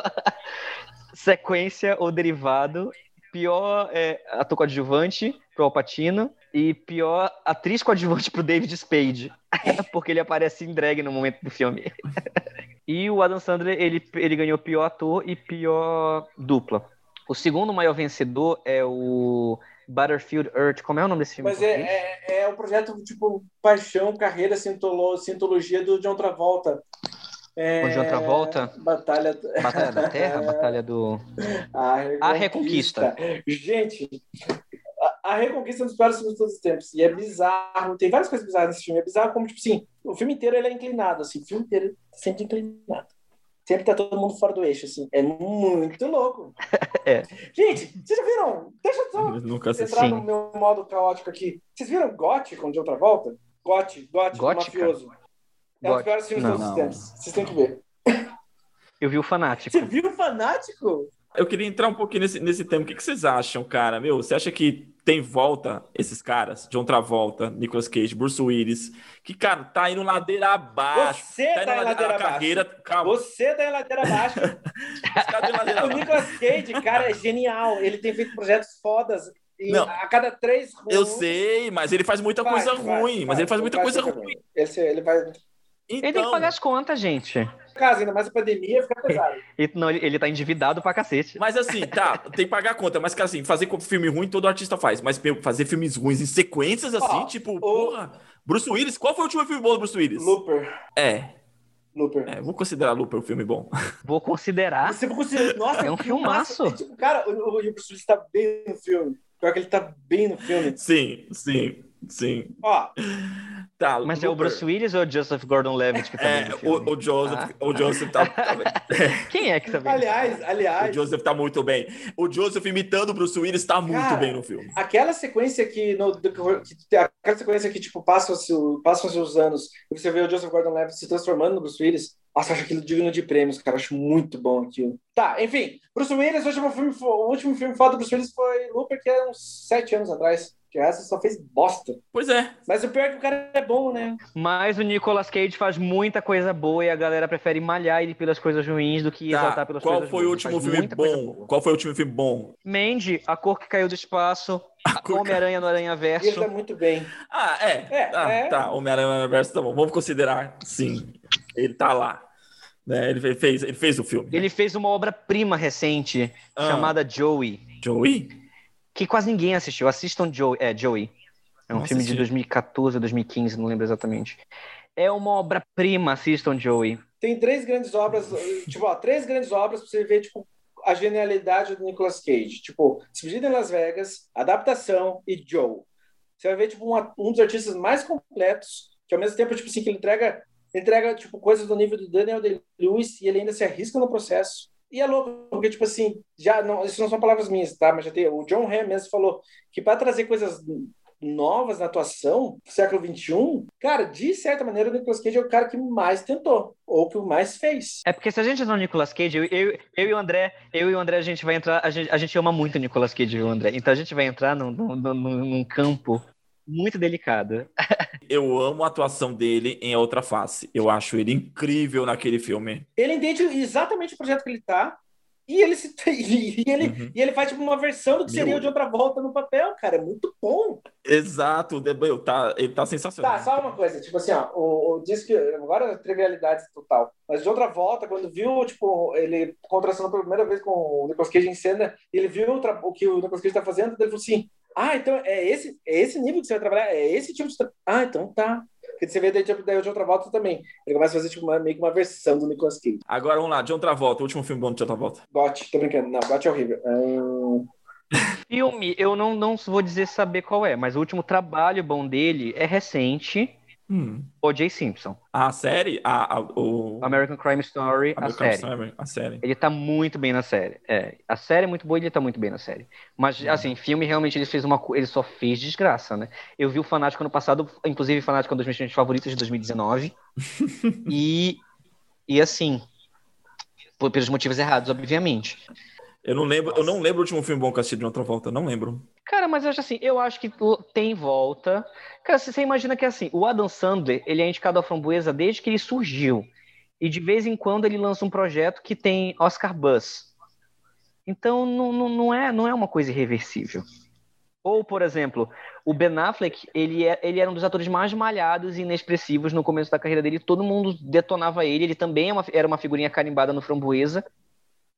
sequência ou derivado, pior é, ator coadjuvante pro Alpatino e pior atriz coadjuvante pro David Spade. Porque ele aparece em drag no momento do filme. E o Adam Sandler, ele, ele ganhou pior ator e pior dupla. O segundo maior vencedor é o Battlefield Earth. Como é o nome desse filme? Mas é, é, é o projeto, tipo, Paixão, Carreira, Sintolo, Sintologia do John Travolta. É... Com John Travolta? Batalha... Batalha da Terra? Batalha do. A A Reconquista. Gente, a, a Reconquista é um dos piores filmes de todos os tempos. E é bizarro. Tem várias coisas bizarras nesse filme. É bizarro como, tipo assim, o filme inteiro ele é inclinado, assim. O filme inteiro tá sempre inclinado. Sempre tá todo mundo fora do eixo, assim. É muito louco. É. Gente, vocês já viram? Deixa eu só Eu nunca entrar no meu modo caótico aqui. Vocês viram Gotti com de outra volta? Gotti, Gotti, do Gótica? mafioso. É um dos piores filmes de Não, todos os não. tempos. Vocês têm que ver. Eu vi o Fanático. Você viu o Fanático? Eu queria entrar um pouquinho nesse, nesse tema. O que, que vocês acham, cara? Meu, você acha que tem volta esses caras? John Travolta, Nicolas Cage, Bruce Willis, que, cara, tá indo ladeira abaixo. Você tá em ladeira a abaixo. carreira. Calma, Você tá em ladeira abaixo. ladeira o abaixo. Nicolas Cage, cara, é genial. Ele tem feito projetos fodas. E Não. a cada três Eu sei, mas ele faz muita coisa ruim. mas ele faz muita coisa ruim. Esse, ele vai. Ele tem que Então, pagar as contas, gente. Caso, ainda mais a pandemia, fica pesado. Ele, não, ele, ele tá endividado pra cacete. Mas assim, tá, tem que pagar a conta. Mas, cara, assim, fazer filme ruim todo artista faz. Mas fazer filmes ruins em sequências assim, Ó, tipo, porra. Bruce Willis, qual foi o último filme bom do Bruce Willis? Looper. É, Looper. é, vou considerar Looper um filme bom. Vou considerar. Você considera. Nossa, É um filmaço. massa. Tipo, cara, o, o, o Bruce Willis tá bem no filme. Pior que ele tá bem no filme. Sim, sim, sim. Ó, Tá, Mas é o Looper. Bruce Willis ou o Joseph Gordon-Levitt que tá É, o, o Joseph, Ah. o Joseph tá, tá- Quem é que tá bem? aliás, o aliás, Joseph tá muito bem. O Joseph imitando o Bruce Willis tá muito Cara, bem no filme. aquela sequência que, no, que aquela sequência que tipo passam-se o- passam-se os anos e você vê o Joseph Gordon-Levitt se transformando no Bruce Willis, Nossa, acho aquilo digno de prêmios, cara. Acho muito bom aquilo. Tá, enfim. Bruce Willis, o último filme, o último filme foda do Bruce Willis foi Looper, que é uns sete anos atrás. Que essa só fez bosta. Pois é. Mas o pior é que o cara é bom, né? Mas o Nicolas Cage faz muita coisa boa e a galera prefere malhar ele pelas coisas ruins do que Tá, exaltar pelas Qual coisas foi o último filme bom? Qual foi o último filme bom? Mandy, A Cor que Caiu do Espaço, Homem-Aranha no Aranha E ele Verso. tá muito bem. Ah, é. É, ah, é. Tá, Homem-Aranha Verso tá bom. Vamos considerar, sim. Ele tá lá. Né? Ele fez, ele fez o filme. Ele fez uma obra-prima recente Ah. chamada Joey, Joey? que quase ninguém assistiu. Assistam Joey. É, Joey. É um Não filme de assisti. 2014 ou 2015, não lembro exatamente. É uma obra-prima, assistam Joey. Tem três grandes obras, tipo, ó, três grandes obras pra você ver, tipo, a genialidade do Nicolas Cage. Tipo, Despedida em Las Vegas, Adaptação e Joe. Você vai ver, tipo, uma- um dos artistas mais completos, que ao mesmo tempo, tipo assim, que ele entrega, entrega, tipo, coisas do nível do Daniel Day-Lewis e ele ainda se arrisca no processo. E é louco, porque, tipo assim, já não, isso não são palavras minhas, tá? Mas já tem, o John Hamm mesmo falou que para trazer coisas novas na atuação, século XXI, cara, de certa maneira, o Nicolas Cage é o cara que mais tentou, ou que mais fez. É porque se a gente entrar no Nicolas Cage, eu, eu, eu e o André, eu e o André, a gente vai entrar. A gente, a gente ama muito o Nicolas Cage e o André. Então a gente vai entrar num, num, num, num campo muito delicado. Eu amo a atuação dele em A Outra Face. Eu acho ele incrível naquele filme. Ele entende exatamente o projeto que ele tá, e ele, se, e ele, Uhum. e ele faz tipo, uma versão do que seria Meu. o de outra volta no papel, cara. É muito bom. Exato. de- meu, tá, ele tá sensacional. Tá, só uma coisa, tipo assim, ó, o, o diz que agora trivialidade total, mas de outra volta, quando viu, tipo, ele contracionou pela primeira vez com o Nicolas Cage em cena, e ele viu o, o que o Nicolas Cage tá fazendo, ele falou assim: "Ah, então é esse, é esse nível que você vai trabalhar, é esse tipo de tra... Ah, então tá." Porque você vê daí, tipo, daí de outra volta também. Ele começa a fazer tipo uma, meio que uma versão do Nicolas Cage. Agora vamos lá, John Travolta, o último filme bom do John Travolta. Got, tô brincando. Não, Got é horrível. Hum, Filme, eu não, não vou dizer saber qual é, mas o último trabalho bom dele é recente. Hum. O.J. Simpson. A série? A, a, o... American Crime Story, a American série. Story, A série. Ele tá muito bem na série. É, a série é muito boa e ele tá muito bem na série. Mas, Uhum. assim, filme realmente ele fez uma ele só fez desgraça, né? Eu vi o Fanático ano passado, inclusive Fanático é um dos meus filmes favoritos de 2019. e, e assim, por- pelos motivos errados, obviamente. Eu não lembro, eu não lembro o último filme bom que eu assisti de John Travolta, não lembro. Cara, mas eu acho assim, eu acho que tem volta. Cara, você imagina que assim, o Adam Sandler, ele é indicado à framboesa desde que ele surgiu. E de vez em quando ele lança um projeto que tem Oscar Buzz. Então não, não, não, é, não é uma coisa irreversível. Ou, por exemplo, o Ben Affleck, ele, é, ele era um dos atores mais malhados e inexpressivos no começo da carreira dele. Todo mundo detonava ele. Ele também é era uma figurinha carimbada no Framboesa.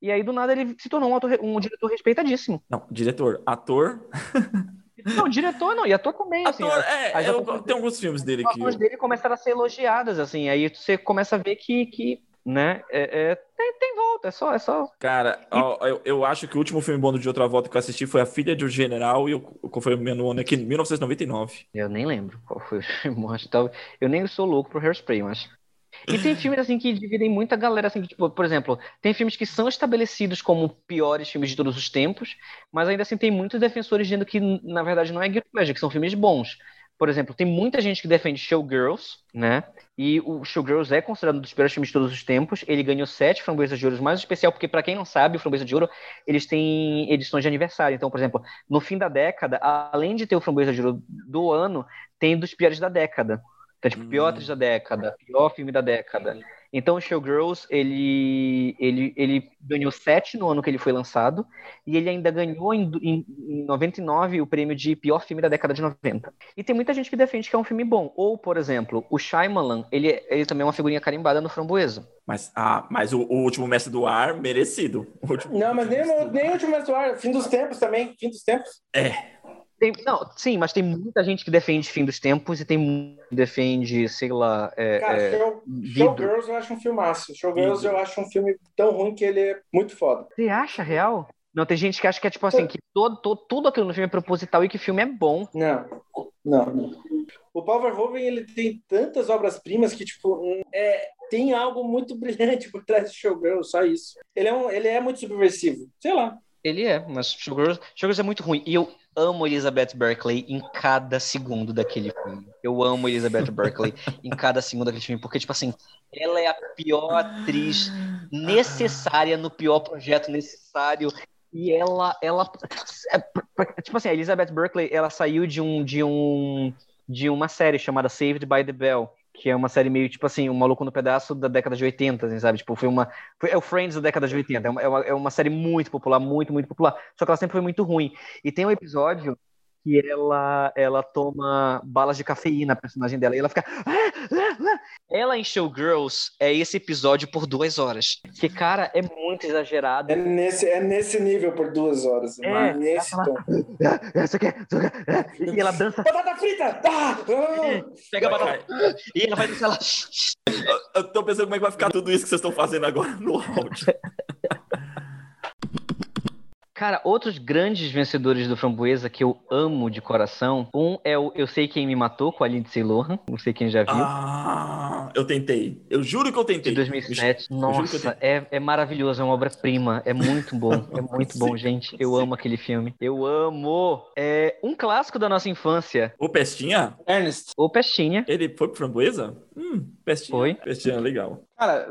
E aí, do nada, ele se tornou um, ator- um diretor respeitadíssimo. Não, diretor, ator. Não, diretor não, e ator também. assim, Ator, as- é, as eu- tem alguns filmes dele as que. atuações dele começaram a ser elogiadas, assim, aí você começa a ver que, que né, é, é- tem, tem volta, é só, é só. Cara, ó, eu, eu acho que o último filme bom do John Travolta que eu assisti foi A Filha de um General e eu, qual foi o meu ano aqui? 1999. Eu nem lembro qual foi o filme, talvez- eu nem sou louco pro Hairspray, mas... E tem filmes, assim, que dividem muita galera, assim, que, tipo, por exemplo, tem filmes que são estabelecidos como piores filmes de todos os tempos, mas ainda assim tem muitos defensores dizendo que, na verdade, não é guilty pleasure, que são filmes bons. Por exemplo, tem muita gente que defende Showgirls, né? E o Showgirls é considerado um dos piores filmes de todos os tempos. Ele ganhou sete framboesas de ouro, mais especial, porque, para quem não sabe, o Framboesa de Ouro, eles têm edições de aniversário. Então, por exemplo, no fim da década, além de ter o Framboesa de Ouro do ano, tem dos piores da década. Então, tipo, pior Hum. atriz da década, pior filme da década. Então, o Showgirls, ele, ele, ele ganhou sete no ano que ele foi lançado, e ele ainda ganhou em, em, em 99 o prêmio de pior filme da década de 90. E tem muita gente que defende que é um filme bom. Ou, por exemplo, o Shyamalan, ele, ele também é uma figurinha carimbada no Framboesa. Mas, ah, mas o, o último Mestre do Ar, merecido. O último- Não, mas nem, o- nem o último Mestuário, fim dos tempos também, fim dos tempos. Tem- não, sim, mas tem muita gente que defende Fim dos Tempos e tem muita que defende, sei lá, é, Cara, é, Show. Showgirls eu acho um filmaço. Showgirls eu acho um filme tão ruim que ele é muito foda. Você acha real? Não, tem gente que acha que é tipo assim, que todo, todo, tudo aquilo no filme é proposital e que o filme é bom. Não, não. não. O Paul Verhoeven, ele tem tantas obras-primas que, tipo, hum, é, tem algo muito brilhante por trás de Showgirls, só isso. Ele é, um, ele é muito subversivo. Sei lá. Ele é, mas Showgirls, Showgirls é muito ruim. E eu amo Elizabeth Berkley em cada segundo daquele filme. Eu amo Elizabeth Berkley em cada segundo daquele filme, porque, tipo assim, ela é a pior atriz necessária no pior projeto necessário. E ela, ela, é, tipo assim, a Elizabeth Berkley, ela saiu de um, de um, de uma série chamada Saved by the Bell, que é uma série meio, tipo assim, um maluco no pedaço da década de 80, assim, sabe? Tipo, foi uma. Foi, é o Friends da década de 80. É é uma, é uma série muito popular, muito, muito popular. Só que ela sempre foi muito ruim. E tem um episódio que ela, ela toma balas de cafeína, a personagem dela, e ela fica. Ela em Showgirls é esse episódio por duas horas. Que, cara, é muito exagerado. É nesse, é nesse nível por duas horas. É, nesse tom. Essa aqui, e ela dança. Batata frita! Ah, Pega a batata. E ela vai dançar ela. Eu tô pensando como é que vai ficar tudo isso que vocês estão fazendo agora no áudio. Cara, outros grandes vencedores do Framboesa que eu amo de coração. Um é o Eu Sei Quem Me Matou, com a Lindsay Lohan. Não sei quem já viu. Ah, eu tentei. Eu juro que eu tentei. De 2007. Nossa, é, é maravilhoso. É uma obra-prima. É muito bom. É muito bom, gente. Eu sim. amo aquele filme. Eu amo. É um clássico da nossa infância. O Pestinha? Ernest. O Pestinha. Ele foi pro Framboesa? Hum, Pestinha. Foi. Pestinha, legal. Cara,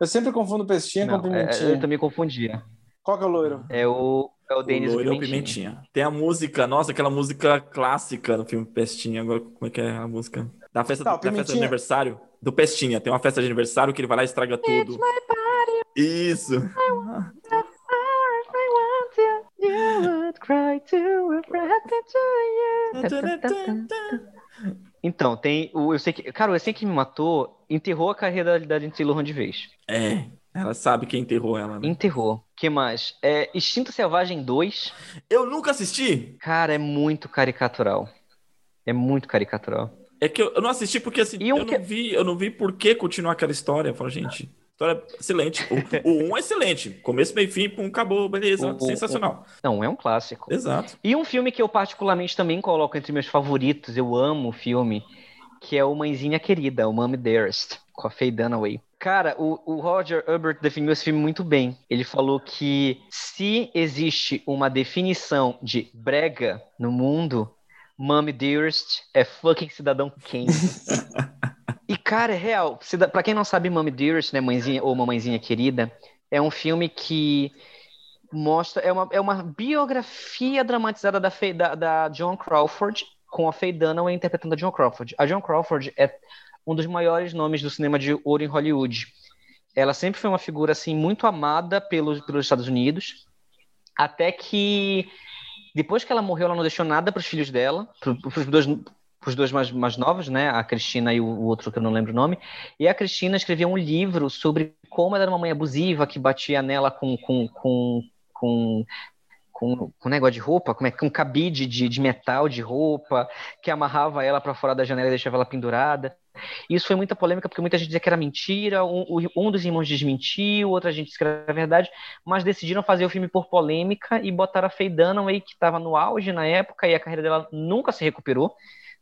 eu sempre confundo Pestinha Não, com Pimentinha. É, eu também confundia. Qual que é o loiro? É o, é o Denis o loiro Pimentinha. É o Pimentinha. Tem a música, nossa, aquela música clássica do filme Pestinha. Agora, como é que é a música? Da festa, Não, da festa de aniversário. Do Pestinha. Tem uma festa de aniversário que ele vai lá e estraga tudo. Isso. Então, tem o Eu Sei Que... Cara, o Eu Sei Que Me Matou enterrou a carreira da, da Lindsay Lohan de vez. É. Ela sabe quem enterrou ela, né? Enterrou. Que mais? É, Instinto Selvagem 2. Eu nunca assisti. Cara, é muito caricatural. É muito caricatural. É que eu, eu não assisti porque assim, um eu que- não vi, eu não vi por que continuar aquela história. Eu falo, gente, história excelente. O, o um é excelente. Começo, meio, fim, pum, acabou, beleza. O- o- Sensacional. Não, é um clássico. Exato. E um filme que eu particularmente também coloco entre meus favoritos, eu amo o filme, que é o Mãezinha Querida, o Mommy Dearest, com a Faye Dunaway. Cara, o, o Roger Ebert definiu esse filme muito bem. Ele falou que se existe uma definição de brega no mundo, Mommy Dearest é fucking Cidadão Kane. E, cara, é real. Pra quem não sabe, Mommy Dearest, né, mãezinha ou Mamãezinha Querida, é um filme que mostra. É uma, é uma biografia dramatizada da, da, da John Crawford, com a Faye Dunaway interpretando a John Crawford. A John Crawford é um dos maiores nomes do cinema de ouro em Hollywood. Ela sempre foi uma figura assim muito amada pelos, pelos Estados Unidos, até que depois que ela morreu, ela não deixou nada para os filhos dela, para os dois, pros dois mais, mais novos, né? A Cristina e o, o outro que eu não lembro o nome. E a Cristina escreveu um livro sobre como ela era uma mãe abusiva que batia nela com com, com, com com, com negócio de roupa, como é com cabide de, de metal de roupa, que amarrava ela para fora da janela e deixava ela pendurada. Isso foi muita polêmica porque muita gente dizia que era mentira, um, um dos irmãos desmentiu, outra gente disse que era verdade, mas decidiram fazer o filme por polêmica e botaram a Faye Dunaway, que estava no auge na época e a carreira dela nunca se recuperou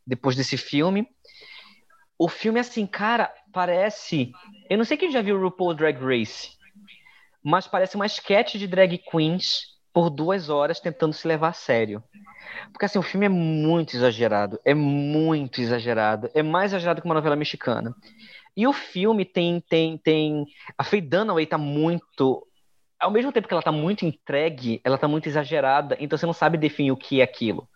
depois desse filme. O filme, assim, cara, parece. Eu não sei quem já viu o RuPaul Drag Race, mas parece uma sketch de drag queens por duas horas tentando se levar a sério. Porque assim, o filme é muito exagerado, é muito exagerado, é mais exagerado que uma novela mexicana. E o filme tem tem tem a Faye Dunaway tá muito ao mesmo tempo que ela tá muito entregue, ela tá muito exagerada, então você não sabe definir o que é aquilo.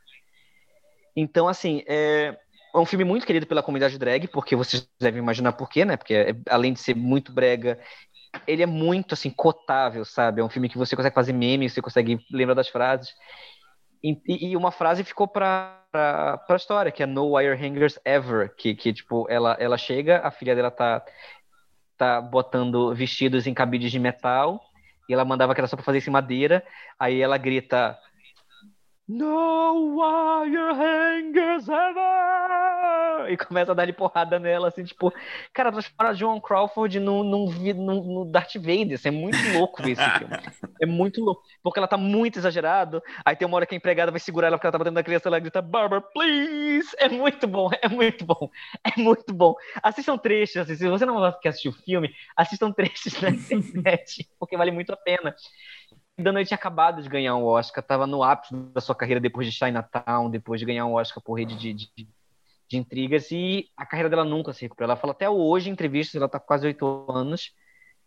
Então assim, é é um filme muito querido pela comunidade drag, porque vocês devem imaginar por quê, né? Porque é- além de ser muito brega, ele é muito assim cotável, sabe? É um filme que você consegue fazer meme, você consegue lembrar das frases. E, e- uma frase ficou pra, pra, pra história, que é No Wire Hangers Ever, que, que tipo, ela, ela chega, a filha dela tá, tá botando vestidos em cabides de metal, e ela mandava que era só pra fazer isso em madeira, aí ela grita No wire hangers ever! E começa a dar-lhe porrada nela, assim, tipo, cara, transforma a Joan Crawford num, num, vi- num, no Darth Vader. Isso é muito louco ver esse filme. É muito louco. Porque ela tá muito exagerado. Aí tem uma hora que a empregada vai segurar ela porque ela tá batendo na criança, ela grita, Barbara, please! É muito bom, é muito bom, é muito bom. Assistam trechos, assim, se você não quer assistir o filme, assistam trechos na internet, porque vale muito a pena. Dunham ele tinha acabado de ganhar um Oscar, estava no ápice da sua carreira depois de Chinatown, depois de ganhar um Oscar por rede de, de, de intrigas, e a carreira dela nunca se recuperou. Ela fala até hoje em entrevistas, ela está com quase oito anos,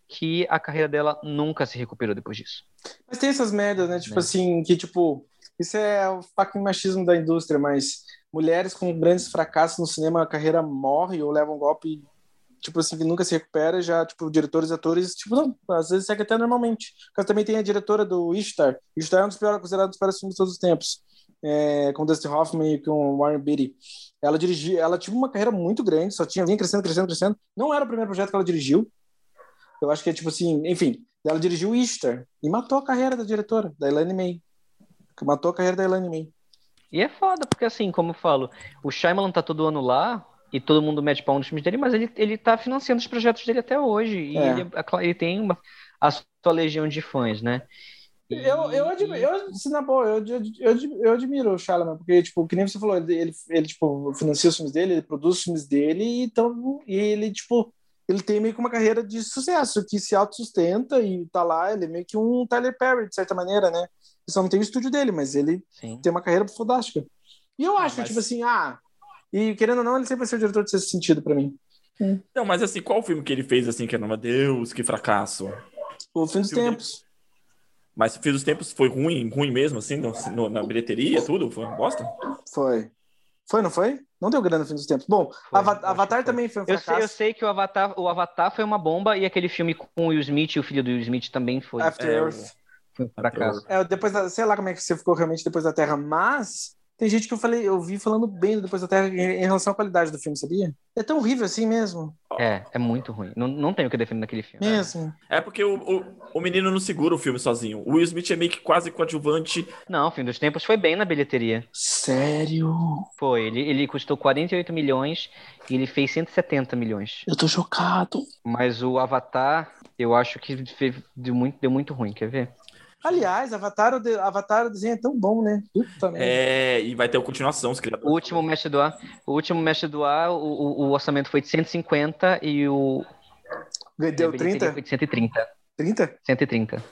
que a carreira dela nunca se recuperou depois disso. Mas tem essas merdas, né? Tipo é. assim, que tipo, isso é o fucking machismo da indústria, mas mulheres com grandes fracassos no cinema, a carreira morre ou leva um golpe tipo assim, que nunca se recupera, já, tipo, diretores atores, tipo, não, às vezes segue até normalmente. Porque também tem a diretora do Ishtar. Ishtar é um dos piores, considerados os piores filmes de todos os tempos. É, com Dustin Hoffman e com Warren Beatty. Ela dirigiu, ela tinha uma carreira muito grande, só tinha vinha crescendo, crescendo, crescendo. Não era o primeiro projeto que ela dirigiu. Eu acho que é tipo assim, enfim, ela dirigiu Ishtar e matou a carreira da diretora, da Elaine May. Matou a carreira da Elaine May. E é foda, porque assim, como eu falo, o Shyamalan tá todo ano lá, e todo mundo mete pau nos filmes dele, mas ele, ele tá financiando os projetos dele até hoje. E é. ele, ele, tem uma, a sua legião de fãs, né? Eu, eu, admiro, eu, se na boa, eu, eu, eu, admiro o Shyamalan, porque, tipo, que nem você falou, ele, ele, tipo, financia os filmes dele, ele produz os filmes dele, e, então, e ele, tipo, ele tem meio que uma carreira de sucesso, que se autossustenta e tá lá, ele é meio que um Tyler Perry, de certa maneira, né? Ele só não tem o estúdio dele, mas ele Sim. tem uma carreira fantástica. E eu acho, mas... tipo assim, ah, e querendo ou não, ele sempre vai ser o diretor de sexto sentido para mim. É. Não, mas assim, qual filme que ele fez assim que era, meu Deus, que fracasso? O Fim dos Tempos. Mas o Fim dos Tempos foi ruim, ruim mesmo, assim, no, no, na bilheteria, tudo? Foi uma bosta? Foi. Foi, não foi? Não deu grana no fim dos tempos. Bom, foi, Avatar, Avatar também foi um fracasso. Eu sei, eu sei que o Avatar, o Avatar foi uma bomba e aquele filme com o Will Smith e o filho do Will Smith também foi. After é, Earth. Foi um fracasso. É, depois da, sei lá como é que você ficou realmente depois da Terra, mas tem gente que eu falei, eu vi falando bem depois da Terra em relação à qualidade do filme, sabia? É tão horrível assim mesmo. É, é muito ruim. Não, não tem o que defender naquele filme. Mesmo. É porque o, o, o, menino não segura o filme sozinho. O Will Smith é meio que quase coadjuvante. Não, o Fim dos Tempos foi bem na bilheteria. Sério? Foi. Ele, ele custou 48 milhões e ele fez 170 milhões. Eu tô chocado. Mas o Avatar, eu acho que deu muito, deu muito ruim. Quer ver? Aliás, Avatar, o, de, Avatar, o desenho é tão bom, né? Puta é, e vai ter a continuação, os criadores. O último mestre do ar, o último mestre do ar, o, o, o orçamento foi de 150 e o. Deu 30? Foi de 130. 30? 130.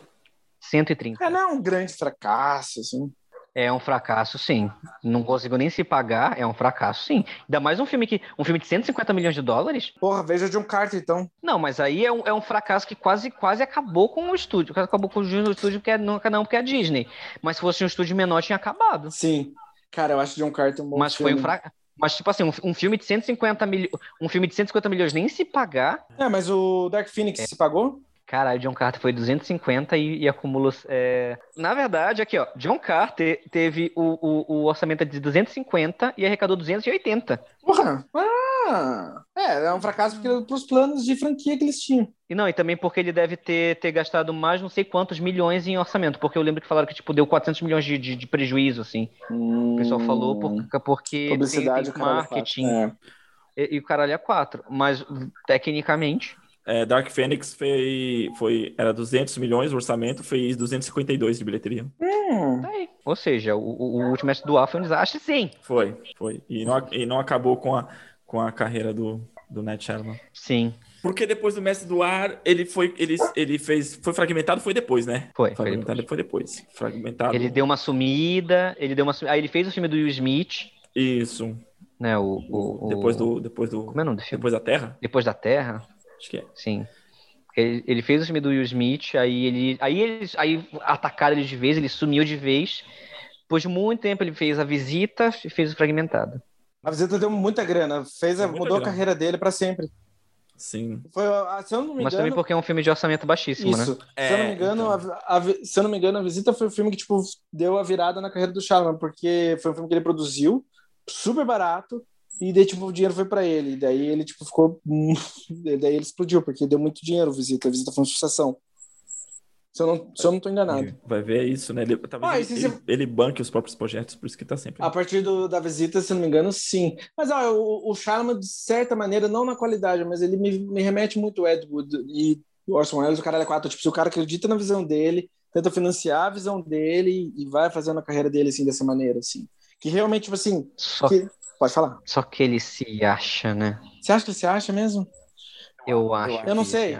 130. É, não é um grande fracasso, assim. É um fracasso, sim. Não consigo nem se pagar, é um fracasso, sim. Ainda mais um filme que. Um filme de 150 milhões de dólares. Porra, veja de um Carter, então. Não, mas aí é um, é um fracasso que quase, quase acabou com o estúdio. Acabou com o estúdio, porque é, não, não porque é a Disney. Mas se fosse um estúdio menor, tinha acabado. Sim. Cara, eu acho John Carter um bom Mas filme. foi um fracasso. Mas, tipo assim, um, um, filme de 150 milhões. Um filme de 150 milhões nem se pagar. É, mas o Dark Phoenix é. se pagou? Caralho, John Carter foi 250 e, e acumula. É... Na verdade, aqui, ó, John Carter teve o, o, o, orçamento de 250 e arrecadou 280. Porra! Ah! É, é um fracasso para os planos de franquia que eles tinham. E não, e também porque ele deve ter, ter gastado mais não sei quantos milhões em orçamento, porque eu lembro que falaram que tipo, deu 400 milhões de, de, de prejuízo, assim. Hum... O pessoal falou por, porque Publicidade, tem, tem marketing. É. E, e o caralho é 4. Mas, tecnicamente, é, Dark Phoenix foi, foi, era 200 milhões, o orçamento fez 252 de bilheteria. Hum. Tá Ou seja, o, o último mestre do ar foi um desastre, sim. Foi, foi. E não, e não acabou com a, com a carreira do, do Ned Sherman. Sim. Porque depois do Mestre do Ar, ele foi, ele, ele fez, foi fragmentado, foi depois, né? Foi. Fragmentado foi depois. Foi depois. Fragmentado. Ele deu uma sumida, ele deu uma Aí ele fez o filme do Will Smith. Isso. Né, o, o, depois do, depois do. Como é o nome do filme? Depois da Terra. Depois da Terra. Acho que é. Sim. Ele, ele fez o filme do Will Smith, aí ele, aí eles, aí atacaram ele de vez, ele sumiu de vez. Depois de muito tempo ele fez a visita e fez o fragmentado. A visita deu muita grana, fez a, mudou grana. a carreira dele para sempre. Sim. Foi, se eu não me engano, Mas também porque é um filme de orçamento baixíssimo, isso. né? É, se eu não me engano, então... a, a, se eu não me engano, a visita foi o filme que tipo deu a virada na carreira do Shyamalan, porque foi um filme que ele produziu, super barato, e daí, tipo, o dinheiro foi para ele. E daí ele, tipo, ficou. daí ele explodiu, porque deu muito dinheiro a visita. A visita foi uma sucessão. Se eu não, se eu não tô enganado. Vai ver isso, né? Ele, talvez ah, ele, ele, ele, banque os próprios projetos, por isso que tá sempre. A partir do, da visita, se eu não me engano, sim. Mas ó, o, o Sharma, de certa maneira, não na qualidade, mas ele me, me remete muito ao Ed Wood e o Orson Welles, o cara é quatro. Tipo, se o cara acredita na visão dele, tenta financiar a visão dele e vai fazendo a carreira dele assim, dessa maneira, assim. Que realmente, tipo assim. Só... Que... Pode falar. Só que ele se acha, né? Você acha que ele se acha mesmo? Eu acho. Eu não sei.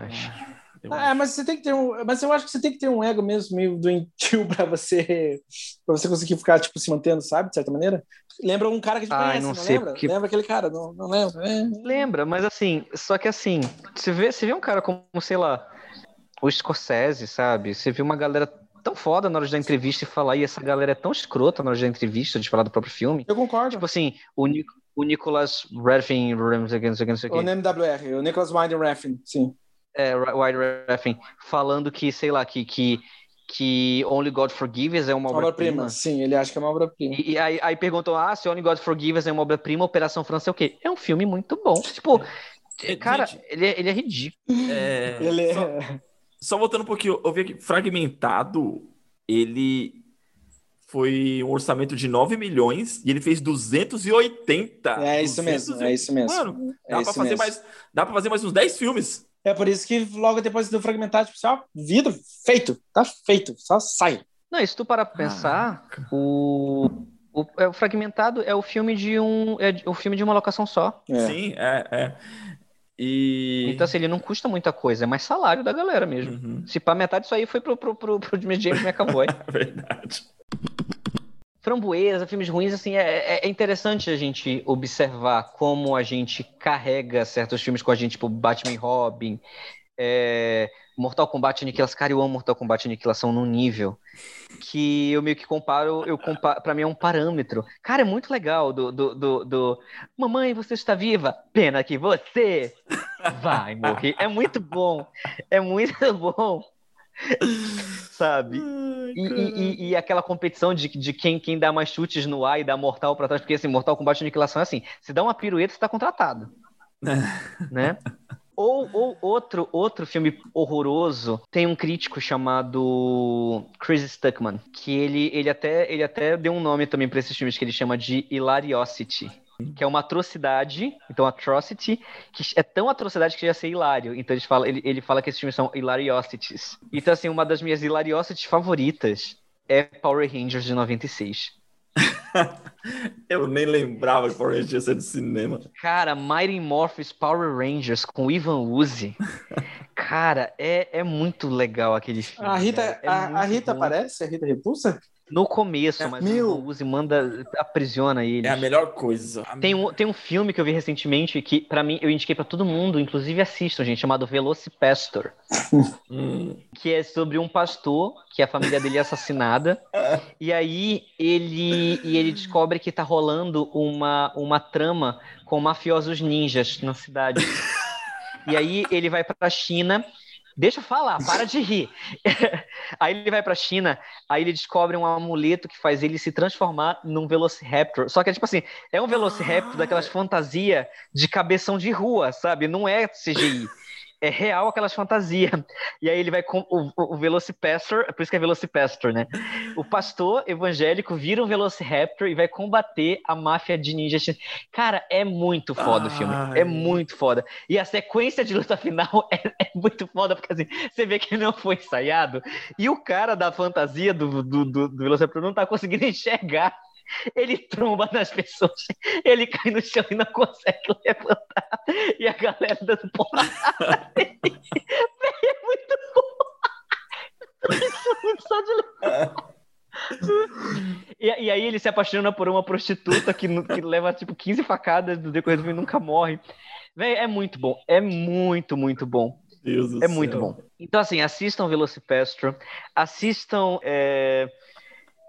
Ah, mas você tem que ter um. Mas eu acho que você tem que ter um ego mesmo meio doentio pra você. pra você conseguir ficar, tipo, se mantendo, sabe? De certa maneira. Lembra um cara que a gente Ai, conhece, não não, sei, lembra? porque- Lembra aquele cara? Não, não lembra? É. Lembra, mas assim, só que assim, você vê, você vê um cara como, sei lá, o Scorsese, sabe? Você vê uma galera tão foda na hora da entrevista e falar, e essa galera é tão escrota na hora da entrevista de falar do próprio filme. Eu concordo. Tipo assim, o, Nic o Nicholas Refn, não sei o que, não sei o que, não sei o NMWR, o Nicholas Winding Refn, sim. é, Wide Refn, falando que, sei lá, que, que, que Only God Forgives é uma Obra-prima, obra-prima. sim, ele acha que é uma obra-prima. E, e aí, aí perguntam, ah, se Only God Forgives é uma obra-prima, Operação França é o quê? É um filme muito bom. Tipo, É, cara, ele, é, ele é ridículo. É, Ele é. só voltando um pouquinho, eu vi aqui, Fragmentado, ele foi um orçamento de 9 milhões e ele fez 280. É isso mesmo, 200 é isso mesmo. Mano, É dá, pra isso fazer mesmo. mais, dá pra fazer mais uns 10 filmes. É por isso que logo depois do fragmentado, tipo, assim, ó, vida, feito, tá feito, só sai. Não, e se tu parar pra pensar, o, o, é, o Fragmentado é o filme de um é o filme de uma locação só. É. Sim, é, é. E. Então, assim, ele não custa muita coisa, é mais salário da galera mesmo. Uhum, Se pá, metade disso aí foi pro, pro, pro, pro James McAvoy. é verdade. Framboesa, filmes ruins, assim, é, é- é interessante a gente observar como a gente carrega certos filmes com a gente, tipo Batman e Robin, é, Mortal Kombat e Aniquilação. Cara, eu amo Mortal Kombat e Aniquilação num nível que eu meio que comparo, eu comparo, pra mim é um parâmetro. Cara, é muito legal do, do, do, do Mamãe, você está viva? Pena que você vai morrer. É muito bom, é muito bom. Sabe? E, e- e- e aquela competição de, de quem, quem dá mais chutes no ar e dá mortal pra trás, porque assim, Mortal Kombat Aniquilação é assim, se dá uma pirueta, você tá contratado. né? Ou, ou outro, outro filme horroroso, tem um crítico chamado Chris Stuckman, que ele, ele, até, ele até deu um nome também pra esses filmes que ele chama de Hilariosity. Que é uma atrocidade, então atrocity, que é tão atrocidade que já ser hilário. Então ele fala, ele, ele fala que esses filmes são hilariosities. Então, assim, uma das minhas hilariosities favoritas é Power Rangers de 96. Eu nem lembrava que Power Rangers ia ser do cinema. Cara, Mighty Morphs Power Rangers com Ivan Uzi. Cara, é, é muito legal aquele filme. A Rita, cara. É a, a Rita bom. aparece? A Rita repulsa? No começo, mas Meu. o Uzi manda, aprisiona ele. É a melhor coisa. Tem um, tem um filme que eu vi recentemente que, pra mim, eu indiquei pra todo mundo, inclusive assistam, gente, chamado Velocipastor. Hum, que é sobre um pastor que a família dele é assassinada e aí ele e ele descobre que tá rolando uma, uma trama com mafiosos ninjas na cidade e aí ele vai pra China Deixa eu falar, para de rir. aí ele vai pra China, aí ele descobre um amuleto que faz ele se transformar num Velociraptor. Só que é tipo assim, é um Velociraptor daquelas fantasia de cabeção de rua, sabe? Não é CGI. É real aquelas fantasias. E aí ele vai com o, o Velocipastor, por isso que é Velocipastor, né? O pastor evangélico vira um Velociraptor e vai combater a máfia de ninjas. Cara, é muito foda o filme. Ai. É muito foda. E a sequência de luta final é, é muito foda, porque assim, você vê que não foi ensaiado. E o cara da fantasia do, do, do, do Velociraptor não tá conseguindo enxergar. Ele tromba nas pessoas, ele cai no chão e não consegue levantar. E a galera dando porrada. É muito bom. Isso só de e, e aí ele se apaixona por uma prostituta que, que leva tipo 15 facadas do decorrer do filme e nunca morre. Véi, é muito bom. É muito, muito bom. Deus É muito céu. bom. Então, assim, assistam Velocipastor, assistam. é,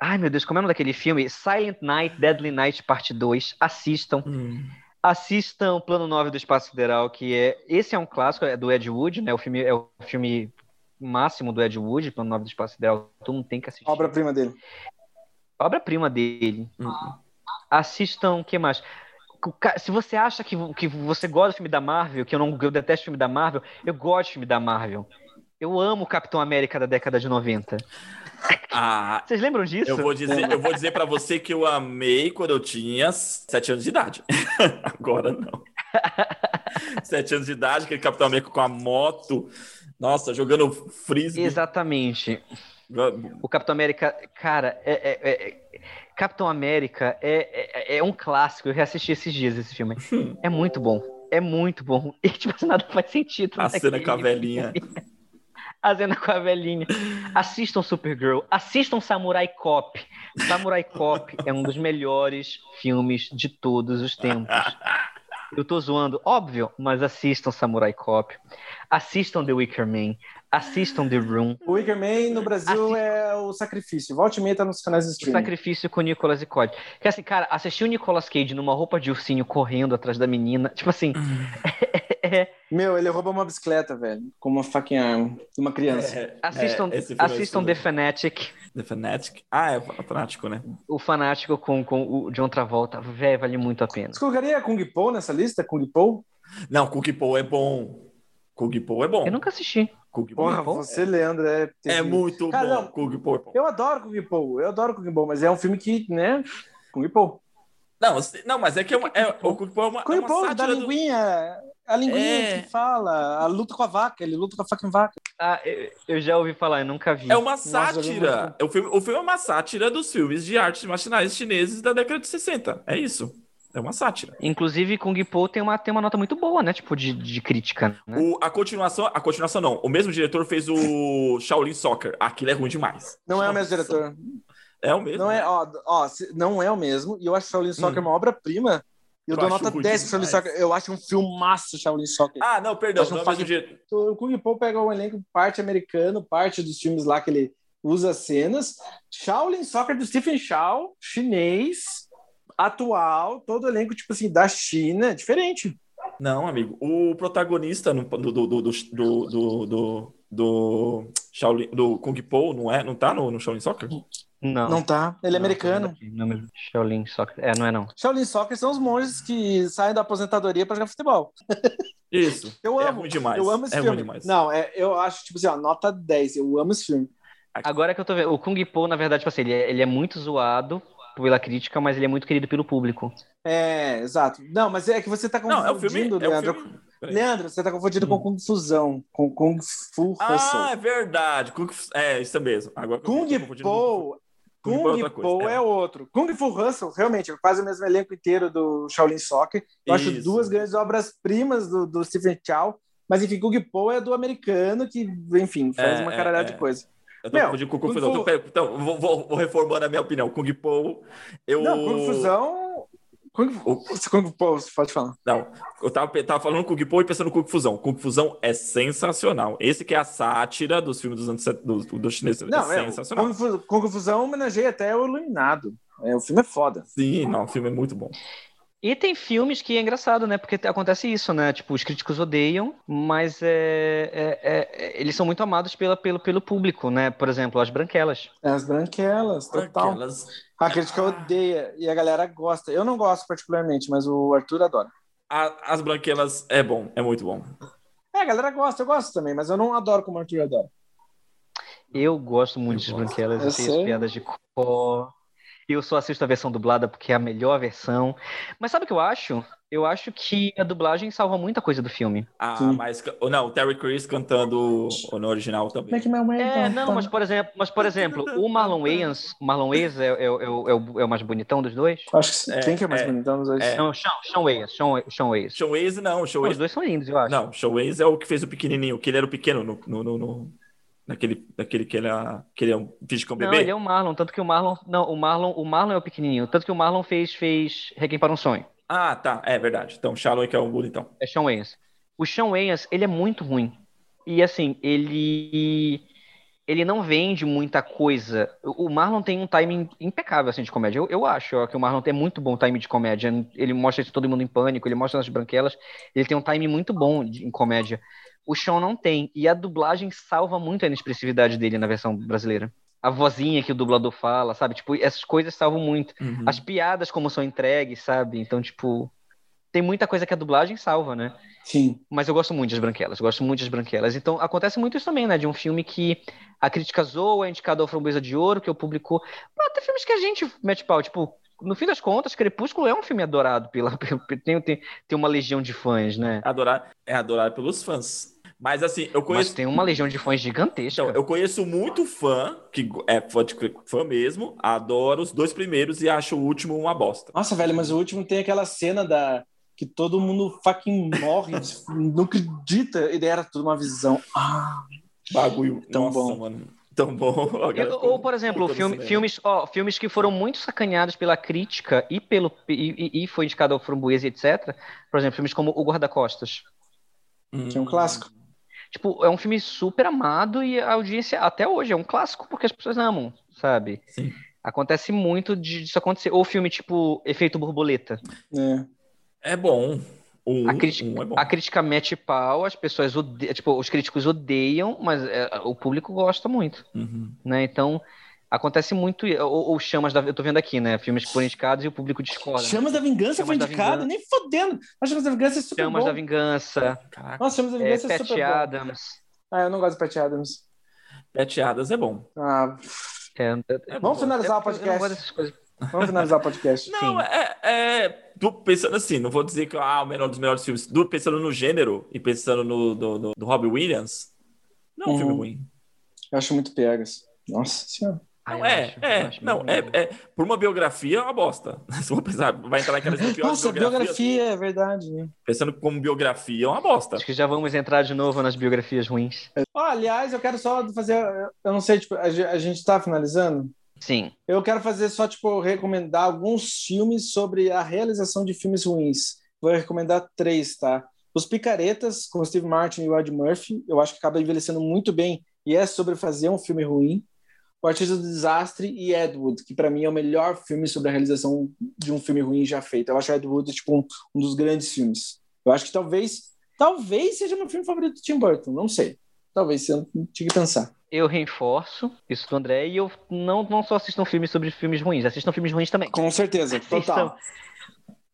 Ai, meu Deus, como é o nome daquele filme? Silent Night, Deadly Night, parte 2. Assistam. Hum. Assistam Plano 9 do Espaço Sideral, que é. Esse é um clássico, é do Ed Wood, né? O filme é o filme máximo do Ed Wood, Plano 9 do Espaço Sideral. Todo mundo tem que assistir. Obra-prima dele. Obra-prima dele. Hum. Assistam, o que mais? Se você acha que, que você gosta do filme da Marvel, que eu não eu detesto filme da Marvel, eu gosto de filme da Marvel. Eu amo o Capitão América da década de 90. Ah, Vocês lembram disso? eu vou dizer, eu vou dizer para você que eu amei quando eu tinha sete anos de idade. Agora não. Sete anos de idade, aquele Capitão América com a moto. Nossa, jogando frisbee. Exatamente. O Capitão América, cara, é, é- é- é- Capitão América é, é, é um clássico. Eu reassisti esses dias esse filme. É muito bom. É muito bom. E, tipo, nada faz sentido. A cena com a velhinha. cena com a velhinha. Assistam Supergirl, assistam Samurai Cop. Samurai Cop é um dos melhores filmes de todos os tempos. Eu tô zoando, óbvio, mas assistam Samurai Cop. Assistam The Wicker Man. Assistam The Room. O Wicker Man no Brasil Assi... é o sacrifício. Volte e meia tá nos canais de streaming. O sacrifício com o Nicolas e Cody. Que assim, cara, assistir o Nicolas Cage numa roupa de ursinho correndo atrás da menina, tipo assim. é... Meu, ele rouba uma bicicleta, velho, com uma fucking arma de uma criança. É, assistam é, assistam The Fanatic. The Fanatic? Ah, é o fanático, né? O fanático com, com o John Travolta, velho, vale muito a pena. Você colocaria Kung Po nessa lista? Kung Po? Não, Kung Po é bom. Kung Po é bom. Eu nunca assisti. Kung Porra, Po? você, é... Leandro, é... É muito Cara, bom. Não, Kung Po é bom. Eu adoro Kung Po, eu adoro Kung Po, mas é um filme que, né... Kung Po. Não, não, mas é que é, uma, é o Kung Po é uma, Kung é uma da linguinha... Do... A linguinha é... que fala, a luta com a vaca, ele luta com a fucking vaca. Ah, eu já ouvi falar, eu nunca vi. É uma sátira. Nossa, o, filme, o filme é uma sátira dos filmes de artes marciais chineses da década de 60. É isso. É uma sátira. Inclusive, Kung Po tem uma, tem uma nota muito boa, né? Tipo, de, de crítica. Né? O, a continuação, a continuação não. O mesmo diretor fez o Shaolin Soccer. Aquilo é ruim demais. Não Nossa. é o mesmo diretor. É o mesmo. Não é, ó, ó, não é o mesmo. E eu acho Shaolin Soccer hum. uma obra-prima. Eu, eu dou nota 10 pro Shaolin Soccer. Eu acho um filme massa Shaolin Soccer. Ah, não, perdão. Não, um diretor. O Kung Po pega um elenco parte americano, parte dos filmes lá que ele usa cenas. Shaolin Soccer do Stephen Chow, chinês atual, todo elenco, tipo assim, da China, diferente. Não, amigo. O protagonista do, do, do, do, do, do, do, Shaolin, do Kung Po, não, é, não tá no, no Shaolin Soccer? Não. Não tá. Ele é não, americano. Não, Shaolin Soccer. É, não é não. Shaolin Soccer são os monges que saem da aposentadoria para jogar futebol. Isso. eu é amo. É ruim demais. Eu amo esse é filme. demais. Não, é, eu acho, tipo assim, ó, nota 10. Eu amo esse filme. Agora que eu tô vendo, o Kung Po, na verdade, tipo assim, ele é, ele é muito zoado pela crítica, mas ele é muito querido pelo público. É, exato. Não, mas é que você tá confundindo, não, é filme, Leandro. É filme... Leandro, você tá confundindo hum. com Confusão, com Kung Fu Hustle. Ah, é verdade. Kung... É, isso mesmo. Agora, Kung Po... Kung é Po é. é outro. Kung Fu Hustle, realmente, faz o mesmo elenco inteiro do Shaolin Soccer. Eu isso. acho duas grandes obras-primas do, do Stephen Chow. Mas, enfim, Kung Po é do americano que, enfim, faz é, uma caralhada é, de coisa. Eu tô confundindo com confusão. Fu... Então, vou, vou, vou, reformando a minha opinião. Kung Po, eu... Não, confusão... Kung, o... Kung Po, você pode falar. Não, eu tava, tava falando Kung Po e pensando Kung Fusão. Kung Fusão é sensacional. Esse que é a sátira dos filmes dos anos do, do chinês. É não, é sensacional. Kung, Kung Fusão homenageia até o Iluminado. É, o filme é foda. Sim, não, o filme é muito bom. E tem filmes que é engraçado, né? Porque acontece isso, né? Tipo, os críticos odeiam, mas é, é, é, eles são muito amados pela, pelo, pelo público, né? Por exemplo, As Branquelas. É, As Branquelas, total. Branquelas. A crítica odeia e a galera gosta. Eu não gosto particularmente, mas o Arthur adora. A, As Branquelas é bom, é muito bom. É, a galera gosta, eu gosto também, mas eu não adoro como o Arthur adora. Eu gosto muito de Branquelas, eu, eu tenho piadas de cor. Eu só assisto a versão dublada porque é a melhor versão. Mas sabe o que eu acho? Eu acho que a dublagem salva muita coisa do filme. Ah, Sim. mas não, o Terry Crews cantando no original também. É, não, mas por exemplo, mas por exemplo, o Marlon Wayans, o Marlon Wayans é, é, é, o, é o mais bonitão dos dois? Acho que é, quem que é mais é, bonitão dos dois? É. Não, Sean, Sean Wayans, Sean, Sean Wayans. Sean Wayans não, Sean Wayans. Os dois são lindos, eu acho. Não, Sean Wayans é o que fez o pequenininho, que ele era o pequeno no, no, no, no naquele, naquele que ele, é, que ele é um finge que é um bebê? Não, ele é o Marlon, tanto que o Marlon, não, o Marlon, o Marlon é o pequenininho, tanto que o Marlon fez fez Requiem para um sonho. Ah, tá, é verdade. Então, Shallow que é o bonitão. É Sean Wayans. O Sean Wayans, ele é muito ruim. E assim, ele ele não vende muita coisa. O Marlon tem um timing impecável assim de comédia. Eu, eu acho ó, que o Marlon tem muito bom timing de comédia. Ele mostra isso todo mundo em pânico, ele mostra nas branquelas. Ele tem um timing muito bom de, em comédia o Sean não tem. E a dublagem salva muito a inexpressividade dele na versão brasileira. A vozinha que o dublador fala, sabe? Tipo, essas coisas salvam muito. Uhum. As piadas como são entregues, sabe? Então, tipo, tem muita coisa que a dublagem salva, né? Sim. Mas eu gosto muito das branquelas, gosto muito das branquelas. Então, acontece muito isso também, né? De um filme que a crítica zoa, é indicado ao Framboesa de Ouro, que o público... Até filmes que a gente mete pau, tipo, no fim das contas, Crepúsculo é um filme adorado pela... Tem, tem, tem uma legião de fãs, né? Adorar, é adorado pelos fãs. Mas assim, eu conheço. Mas tem uma legião de fãs gigantesca. Então, eu conheço muito fã, que é fã, de, fã mesmo, adoro os dois primeiros e acho o último uma bosta. Nossa, velho, mas o último tem aquela cena da. Que todo mundo fucking morre, não acredita, e daí era tudo uma visão. Ah. Bagulho. Tão Nossa, bom. mano. Tão bom. Agora Ou, por exemplo, filme- filmes, ó, filmes que foram muito sacaneados pela crítica e pelo e, e- e foi indicado ao Framboesa, etc. Por exemplo, filmes como O Guarda-Costas. Hum. Que é um clássico. Tipo, é um filme super amado e a audiência até hoje é um clássico porque as pessoas amam, sabe? Sim. Acontece muito de- disso acontecer. Ou filme tipo Efeito Borboleta. É. É bom. Um, A crítica, um é a crítica mete pau, as pessoas odeiam, tipo, os críticos odeiam, mas é, o público gosta muito, Uhum. né? Então, acontece muito, ou, ou Chamas da, eu tô vendo aqui, né? Filmes que foram indicados e o público discorda. né? Chamas da Vingança Chamas foi indicado, Vingança. nem fodendo. Mas Chamas da Vingança é super Chamas bom. da Vingança, Caraca. Nossa, Chamas da é, Vingança é, Pat super bom. Adams. Ah, eu não gosto de Pat Adams. Pet Adams é bom. Ah, É, É Vamos bom. finalizar o eu não podcast. gosto dessas coisas. vamos finalizar o podcast. Não, Sim. é, é. Tô pensando assim, não vou dizer que ah, o melhor dos melhores filmes. Do, pensando no gênero e pensando no do, do, do Robbie Williams, não é um Uhum. filme ruim. Eu acho muito pegas. Nossa senhora. Ah, Não, eu é, acho, é, não, é, é. Por uma biografia é uma bosta. Se for pensar, vai entrar naquelas piores Nossa, biografias. biografia, é verdade. né? Pensando como biografia é uma bosta. Acho que já vamos entrar de novo nas biografias ruins. Ó, aliás, eu quero só fazer. Eu não sei, tipo, a a gente tá finalizando. Sim. Eu quero fazer só, tipo, recomendar alguns filmes sobre a realização de filmes ruins. Vou recomendar três, tá? Os Picaretas, com Steve Martin e Rod Murphy. Eu acho que acaba envelhecendo muito bem e é sobre fazer um filme ruim. O Artista do Desastre e Ed Wood, que para mim é o melhor filme sobre a realização de um filme ruim já feito. Eu acho Ed Wood, tipo, um, um dos grandes filmes. Eu acho que talvez, talvez seja meu filme favorito do Tim Burton. Não sei. Talvez, eu tinha que pensar. Eu reforço isso do André e eu não, não só assistam filmes sobre filmes ruins, assistam filmes ruins também. Com certeza, Assistam, total.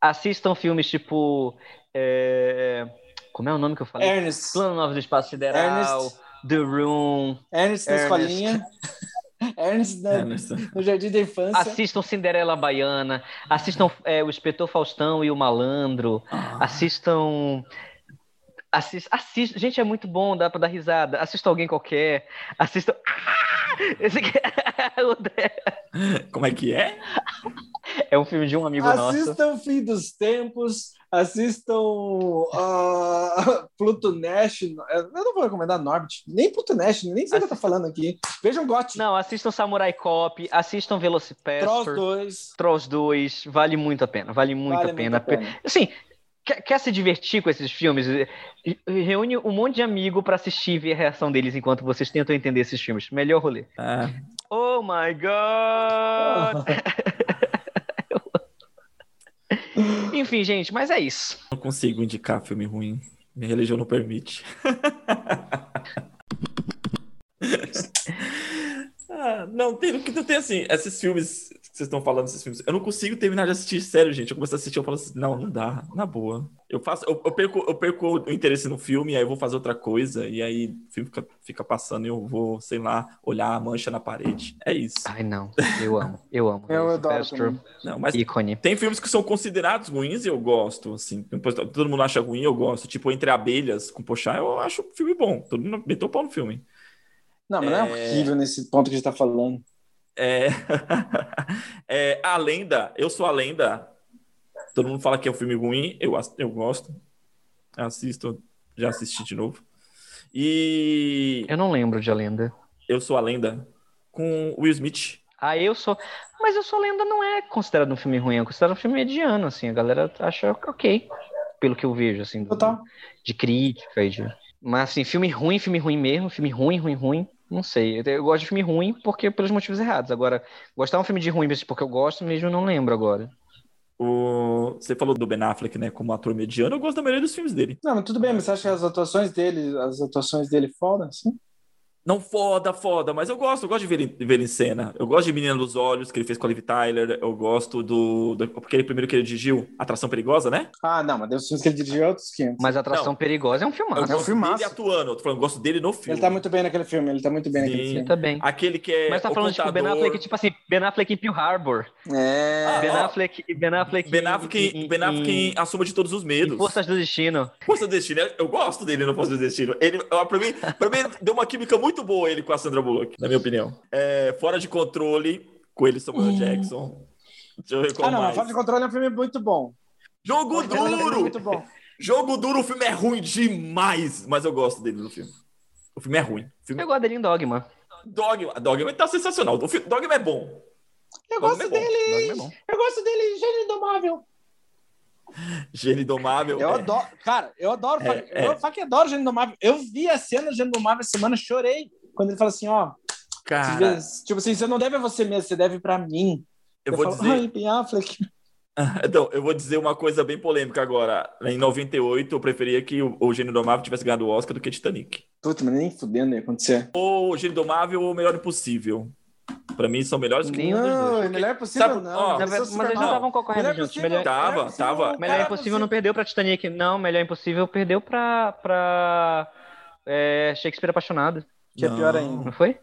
assistam filmes tipo. é, Como é o nome que eu falei? Ernest. Plano Novo do Espaço Sideral, Ernest. The Room. Ernest na Ernest. escolinha. Ernest na- É, nessa- no Jardim da Infância. Assistam Cinderela Baiana. Assistam é, O Inspetor Faustão e o Malandro. Ah, Assistam. Assist, assist, gente, é muito bom, dá pra dar risada. Assista alguém qualquer. Assistam. Ah! Esse aqui é. Como é que é? É um filme de um amigo nosso. Assistam Fim dos Tempos. Assistam ah, Pluto Nash. Eu não vou recomendar Norbit. Nem Pluto Nash, nem sei o que eu tô falando aqui. Vejam Got. Não, assistam Samurai Cop, assistam Trolls Velocipastor, 2. Trolls 2, vale muito a pena, vale muito Vale a pena. muito a pena. Assim, quer, quer se divertir com esses filmes? Reúne um monte de amigo pra assistir e ver a reação deles enquanto vocês tentam entender esses filmes. Melhor rolê. Ah, Oh my god! Enfim, gente, mas é isso. não consigo indicar filme ruim. Minha religião não permite. Ah, não, tem, não tem assim, esses filmes vocês estão falando, esses filmes, eu não consigo terminar de assistir, sério, gente. Eu começo a assistir, eu falo assim, não, não dá, na boa. Eu faço, eu, eu perco, eu perco o interesse no filme, aí eu vou fazer outra coisa, e aí o filme fica, fica passando e eu vou, sei lá, olhar a mancha na parede. É isso. Ai, não. Eu amo. Eu amo. Eu adoro. Não, mas ícone. tem filmes que são considerados ruins e eu gosto, assim. Todo mundo acha ruim, eu gosto. Tipo, Entre Abelhas com Pochá, eu acho o filme bom. Todo mundo meteu o pau no filme. Não, mas não é horrível nesse ponto que a gente tá falando. É... é, A Lenda, Eu Sou a Lenda. Todo mundo fala que é um filme ruim, eu, eu gosto. Assisto, já assisti de novo. E Eu não lembro de A Lenda. Eu Sou a Lenda com Will Smith. Ah, eu sou. Mas Eu Sou a Lenda não é considerado um filme ruim, é considerado um filme mediano, assim. A galera acha ok, pelo que eu vejo, assim. do- Total. De crítica e de. Mas, assim, filme ruim, filme ruim mesmo, filme ruim, ruim, ruim. Não sei. Eu, eu gosto de filme ruim porque pelos motivos errados. Agora, gostar de um filme de ruim mesmo porque eu gosto mesmo, eu não lembro agora. O... Você falou do Ben Affleck, né, como ator mediano. Eu gosto da maioria dos filmes dele. Não, mas tudo bem, mas você acha que as atuações dele, as atuações dele foda, assim? Não foda, foda, mas eu gosto, eu gosto de ver, ele- ver ele em cena. Eu gosto de Menina dos Olhos, que ele fez com a Liv Tyler. Eu gosto do, do. Aquele primeiro que ele dirigiu, Atração Perigosa, né? Ah, não, mas os filmes que ele dirigiu é outros 500. Mas Atração Perigosa é um Eu filmaço. É um filmaço. dele atuando. Eu tô falando, eu gosto dele no filme. Ele tá muito bem naquele filme, ele tá muito bem naquele Sim. filme. Tá bem. Aquele que é. Mas tá o falando, tipo, Ben contador. Affleck, tipo assim, Ben Affleck em Pearl Harbor. É. Ah, Ben. Affleck, Ben Affleck, Ben Affleck, em, em, ben Affleck em A Soma de Todos os em Medos. Forças do Destino. Força do Destino, eu gosto dele no Força do Destino. Ele, pra, mim, pra mim, deu uma química muito boa ele com a Sandra Bullock, na minha opinião. É, Fora de Controle, com ele Samuel Jackson. Deixa eu ver qual Ah, não, mais. Fora de Controle é um filme muito bom. Jogo é Duro! Muito bom. Jogo Duro, o filme é ruim demais, mas eu gosto dele no filme. O filme é ruim. O filme... Eu gosto dele em Dogma. Dogma, Dogma tá sensacional. O filme... Dogma é bom. Eu Dogma gosto é bom. dele. Dogma é bom. Eu gosto dele, Gênio Indomável. Gênio Indomável. Eu é. adoro, cara, eu adoro, É, eu é. falo que adoro Gênio Indomável. Eu vi a cena do Gênio Indomável essa semana, chorei. Quando ele fala assim, ó, Cara, tipo assim, você não deve a você mesmo, você deve pra mim. eu vou falo, dizer. ai, Ben Affleck. Então, eu vou dizer uma coisa bem polêmica agora. Em 98, eu preferia que o, o Gênio Indomável tivesse ganhado o Oscar do que Titanic. Puta, mas nem fudendo ia acontecer. Ou o Gênio Indomável ou o Melhor Impossível. Pra mim, são melhores que Nenhum dos dois. Não, é melhor possível Sabe- não. ó, Mas eles não estavam concorrendo Melhor juntos. possível, Melhor, Tava, melhor possível, tava. o Melhor Impossível não possível- perdeu pra Titanic. Não, Melhor Impossível perdeu pra, pra é, Shakespeare Apaixonado. Que é Não. pior ainda. Não foi?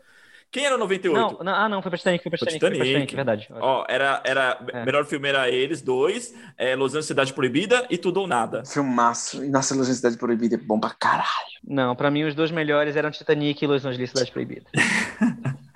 Quem era o 98? Não, não, ah, não, foi pra Titanic, foi pra Foi Titanic, foi pra Titanic. Titanic, verdade. Ó, era, era É. melhor filme era eles dois, é, Los Angeles Cidade Proibida e Tudo ou Nada. Filmaço. E Nossa, Luz Cidade Proibida é bom pra caralho. Não, pra mim os dois melhores eram Titanic e Los Angeles Cidade Proibida.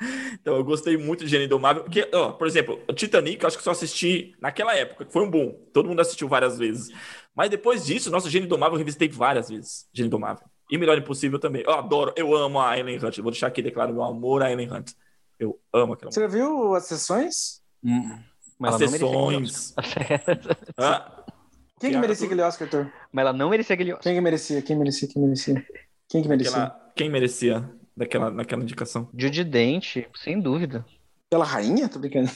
Então eu gostei muito de Gênio Indomável, porque, ó, por exemplo, Titanic eu acho que só assisti naquela época, que foi um boom. Todo mundo assistiu várias vezes. Mas depois disso, nosso Gênio Indomável eu revisitei várias vezes. Gênio Indomável. E Melhor Impossível também. Eu adoro, eu amo a Ellen Hunt. Vou deixar aqui declaro meu amor a Ellen Hunt. Eu amo aquela Você já viu as sessões? Mas As sessões. Ah, Quem que Que merecia aquele Oscar, Arthur? Mas ela não merecia aquele Oscar. Quem que merecia? Quem merecia? Quem merecia? Quem que merecia? aquela- quem merecia daquela, daquela indicação? Judy Dent, sem dúvida. Pela rainha? Tô brincando.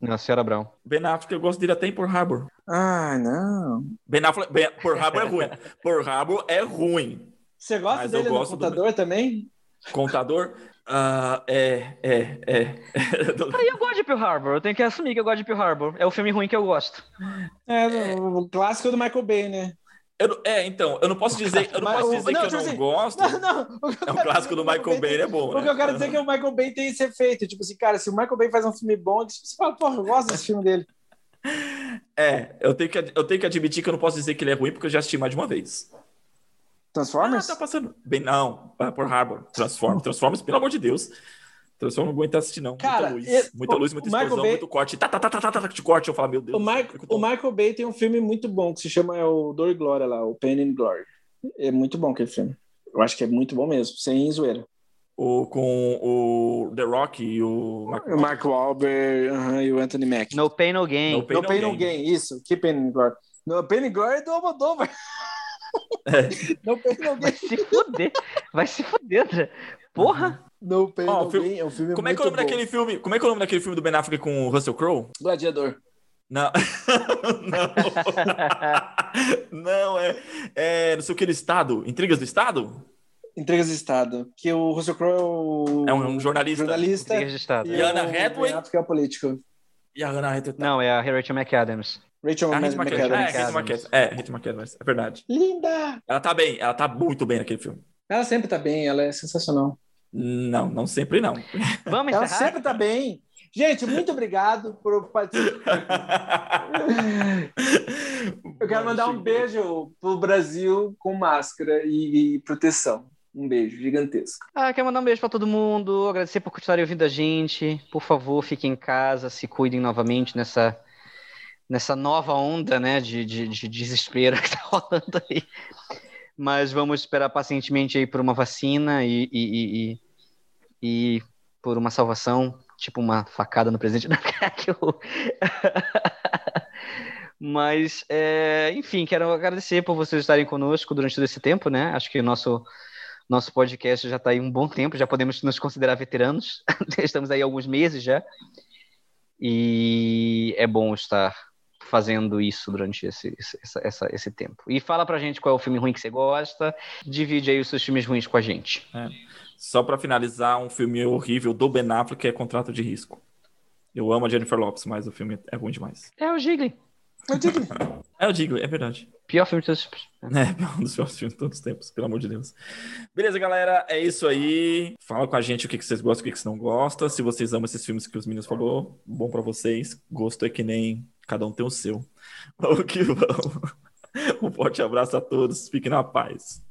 Não, a senhora Brown. Ben Affleck, eu gosto dele até em Pearl Harbor. Ah, não. Ben Affleck, ben, Pearl Harbor é ruim. Pearl Harbor é ruim. Você gosta dele no gosto do- também? Contador, ah, é, é, é. Aí eu gosto de Pearl Harbor, eu tenho que assumir que eu gosto de Pearl Harbor. É o filme ruim que eu gosto. É, o clássico do Michael Bay, né? Eu é, então, eu não posso dizer, eu não posso dizer não, que eu tipo não assim, gosto. Não, não. O É um clássico dizer do Michael Bay, ele é bom, O né? que eu quero dizer é que o Michael Bay tem esse efeito. Tipo assim, cara, se o Michael Bay faz um filme bom, você fala, porra, eu gosto desse filme dele. É, eu tenho, que, eu tenho que admitir que eu não posso dizer que ele é ruim porque eu já assisti mais de uma vez. Ah, Transformers? tá passando. Bem, não, ah, Pearl Harbor, Transformers, Transformers, pelo amor de Deus. Transformers não aguento assistir, não. Cara, muita luz, e- muita luz, muita explosão, Bay- muito corte. Tá, tá, tá, tá, tá, tá, de corte. Eu falo, meu Deus. O, Michael, o Michael Bay tem um filme muito bom que se chama é o Dor e Glória lá, o Pain and Glory. É muito bom aquele filme. Eu acho que é muito bom mesmo, sem zoeira. O, com o The Rock e o Mark O Mark Wahlberg aham, e o Anthony Mack. No Pain No Gain. No Pain, no Pain No Gain, isso. Que Pain and Glory. No Pain and Glory é do Almodóvar. É. No Pain No Vai Gain. se fuder. Vai se fuder, André. Porra. No Pain Ó, No filme- Gain é um filme Como é que é o muito nome bom. daquele filme? Como é que é o nome daquele filme do Ben Affleck com o Russell Crowe? Gladiador. Não. não. não, é, é. Não sei o que do Estado. Intrigas do Estado? Entregas de Estado. Que o Russell Crowe é o... É um, um jornalista. jornalista. Intrigas de Estado. E E Anna o Hathaway? Ben Affleck é o político. E a Hannah Hathaway. tá- Não, é a Rachel McAdams. Rachel A Rachel McAdams. É, McAdams. Rachel McAdams. É, Rachel McAdams. É verdade. Linda! Ela tá bem. Ela tá muito bem naquele filme. Ela sempre tá bem, ela é sensacional. Não, não sempre não. Vamos Ela encerrar? sempre tá bem. Gente, muito obrigado por participar. Eu quero mandar um beijo pro Brasil com máscara e, e proteção. Um beijo gigantesco. Ah, quero mandar um beijo pra todo mundo, agradecer por continuarem ouvindo a gente. Por favor, fiquem em casa, se cuidem novamente nessa, nessa nova onda né, de, de, de desespero que tá rolando aí. Mas vamos esperar pacientemente aí por uma vacina e, e, e, e- por uma salvação, tipo uma facada no presente da Mas, é, enfim, quero agradecer por vocês estarem conosco durante todo esse tempo, né? Acho que o nosso nosso podcast já está aí um bom tempo, já podemos nos considerar veteranos. Estamos aí alguns meses já. E é bom estar fazendo isso durante esse, esse, essa- esse tempo. E fala pra gente qual é o filme ruim que você gosta. Divide aí os seus filmes ruins com a gente. Só pra finalizar, um filme horrível do Ben Affleck é Contrato de Risco. Eu amo a Jennifer Lopes, mas o filme é ruim demais. É o Gigli. Eu digo, É, eu digo, é verdade. Pior filme de todos os tempos. É, um dos piores filmes de todos os tempos, pelo amor de Deus. Beleza, galera, é isso aí. Fala com a gente o que que vocês gostam e o que que vocês não gostam. Se vocês amam esses filmes que os meninos falou, bom pra vocês. Gosto é que nem cada um tem o seu. Vamos que vamos. Um forte abraço a todos, fiquem na paz.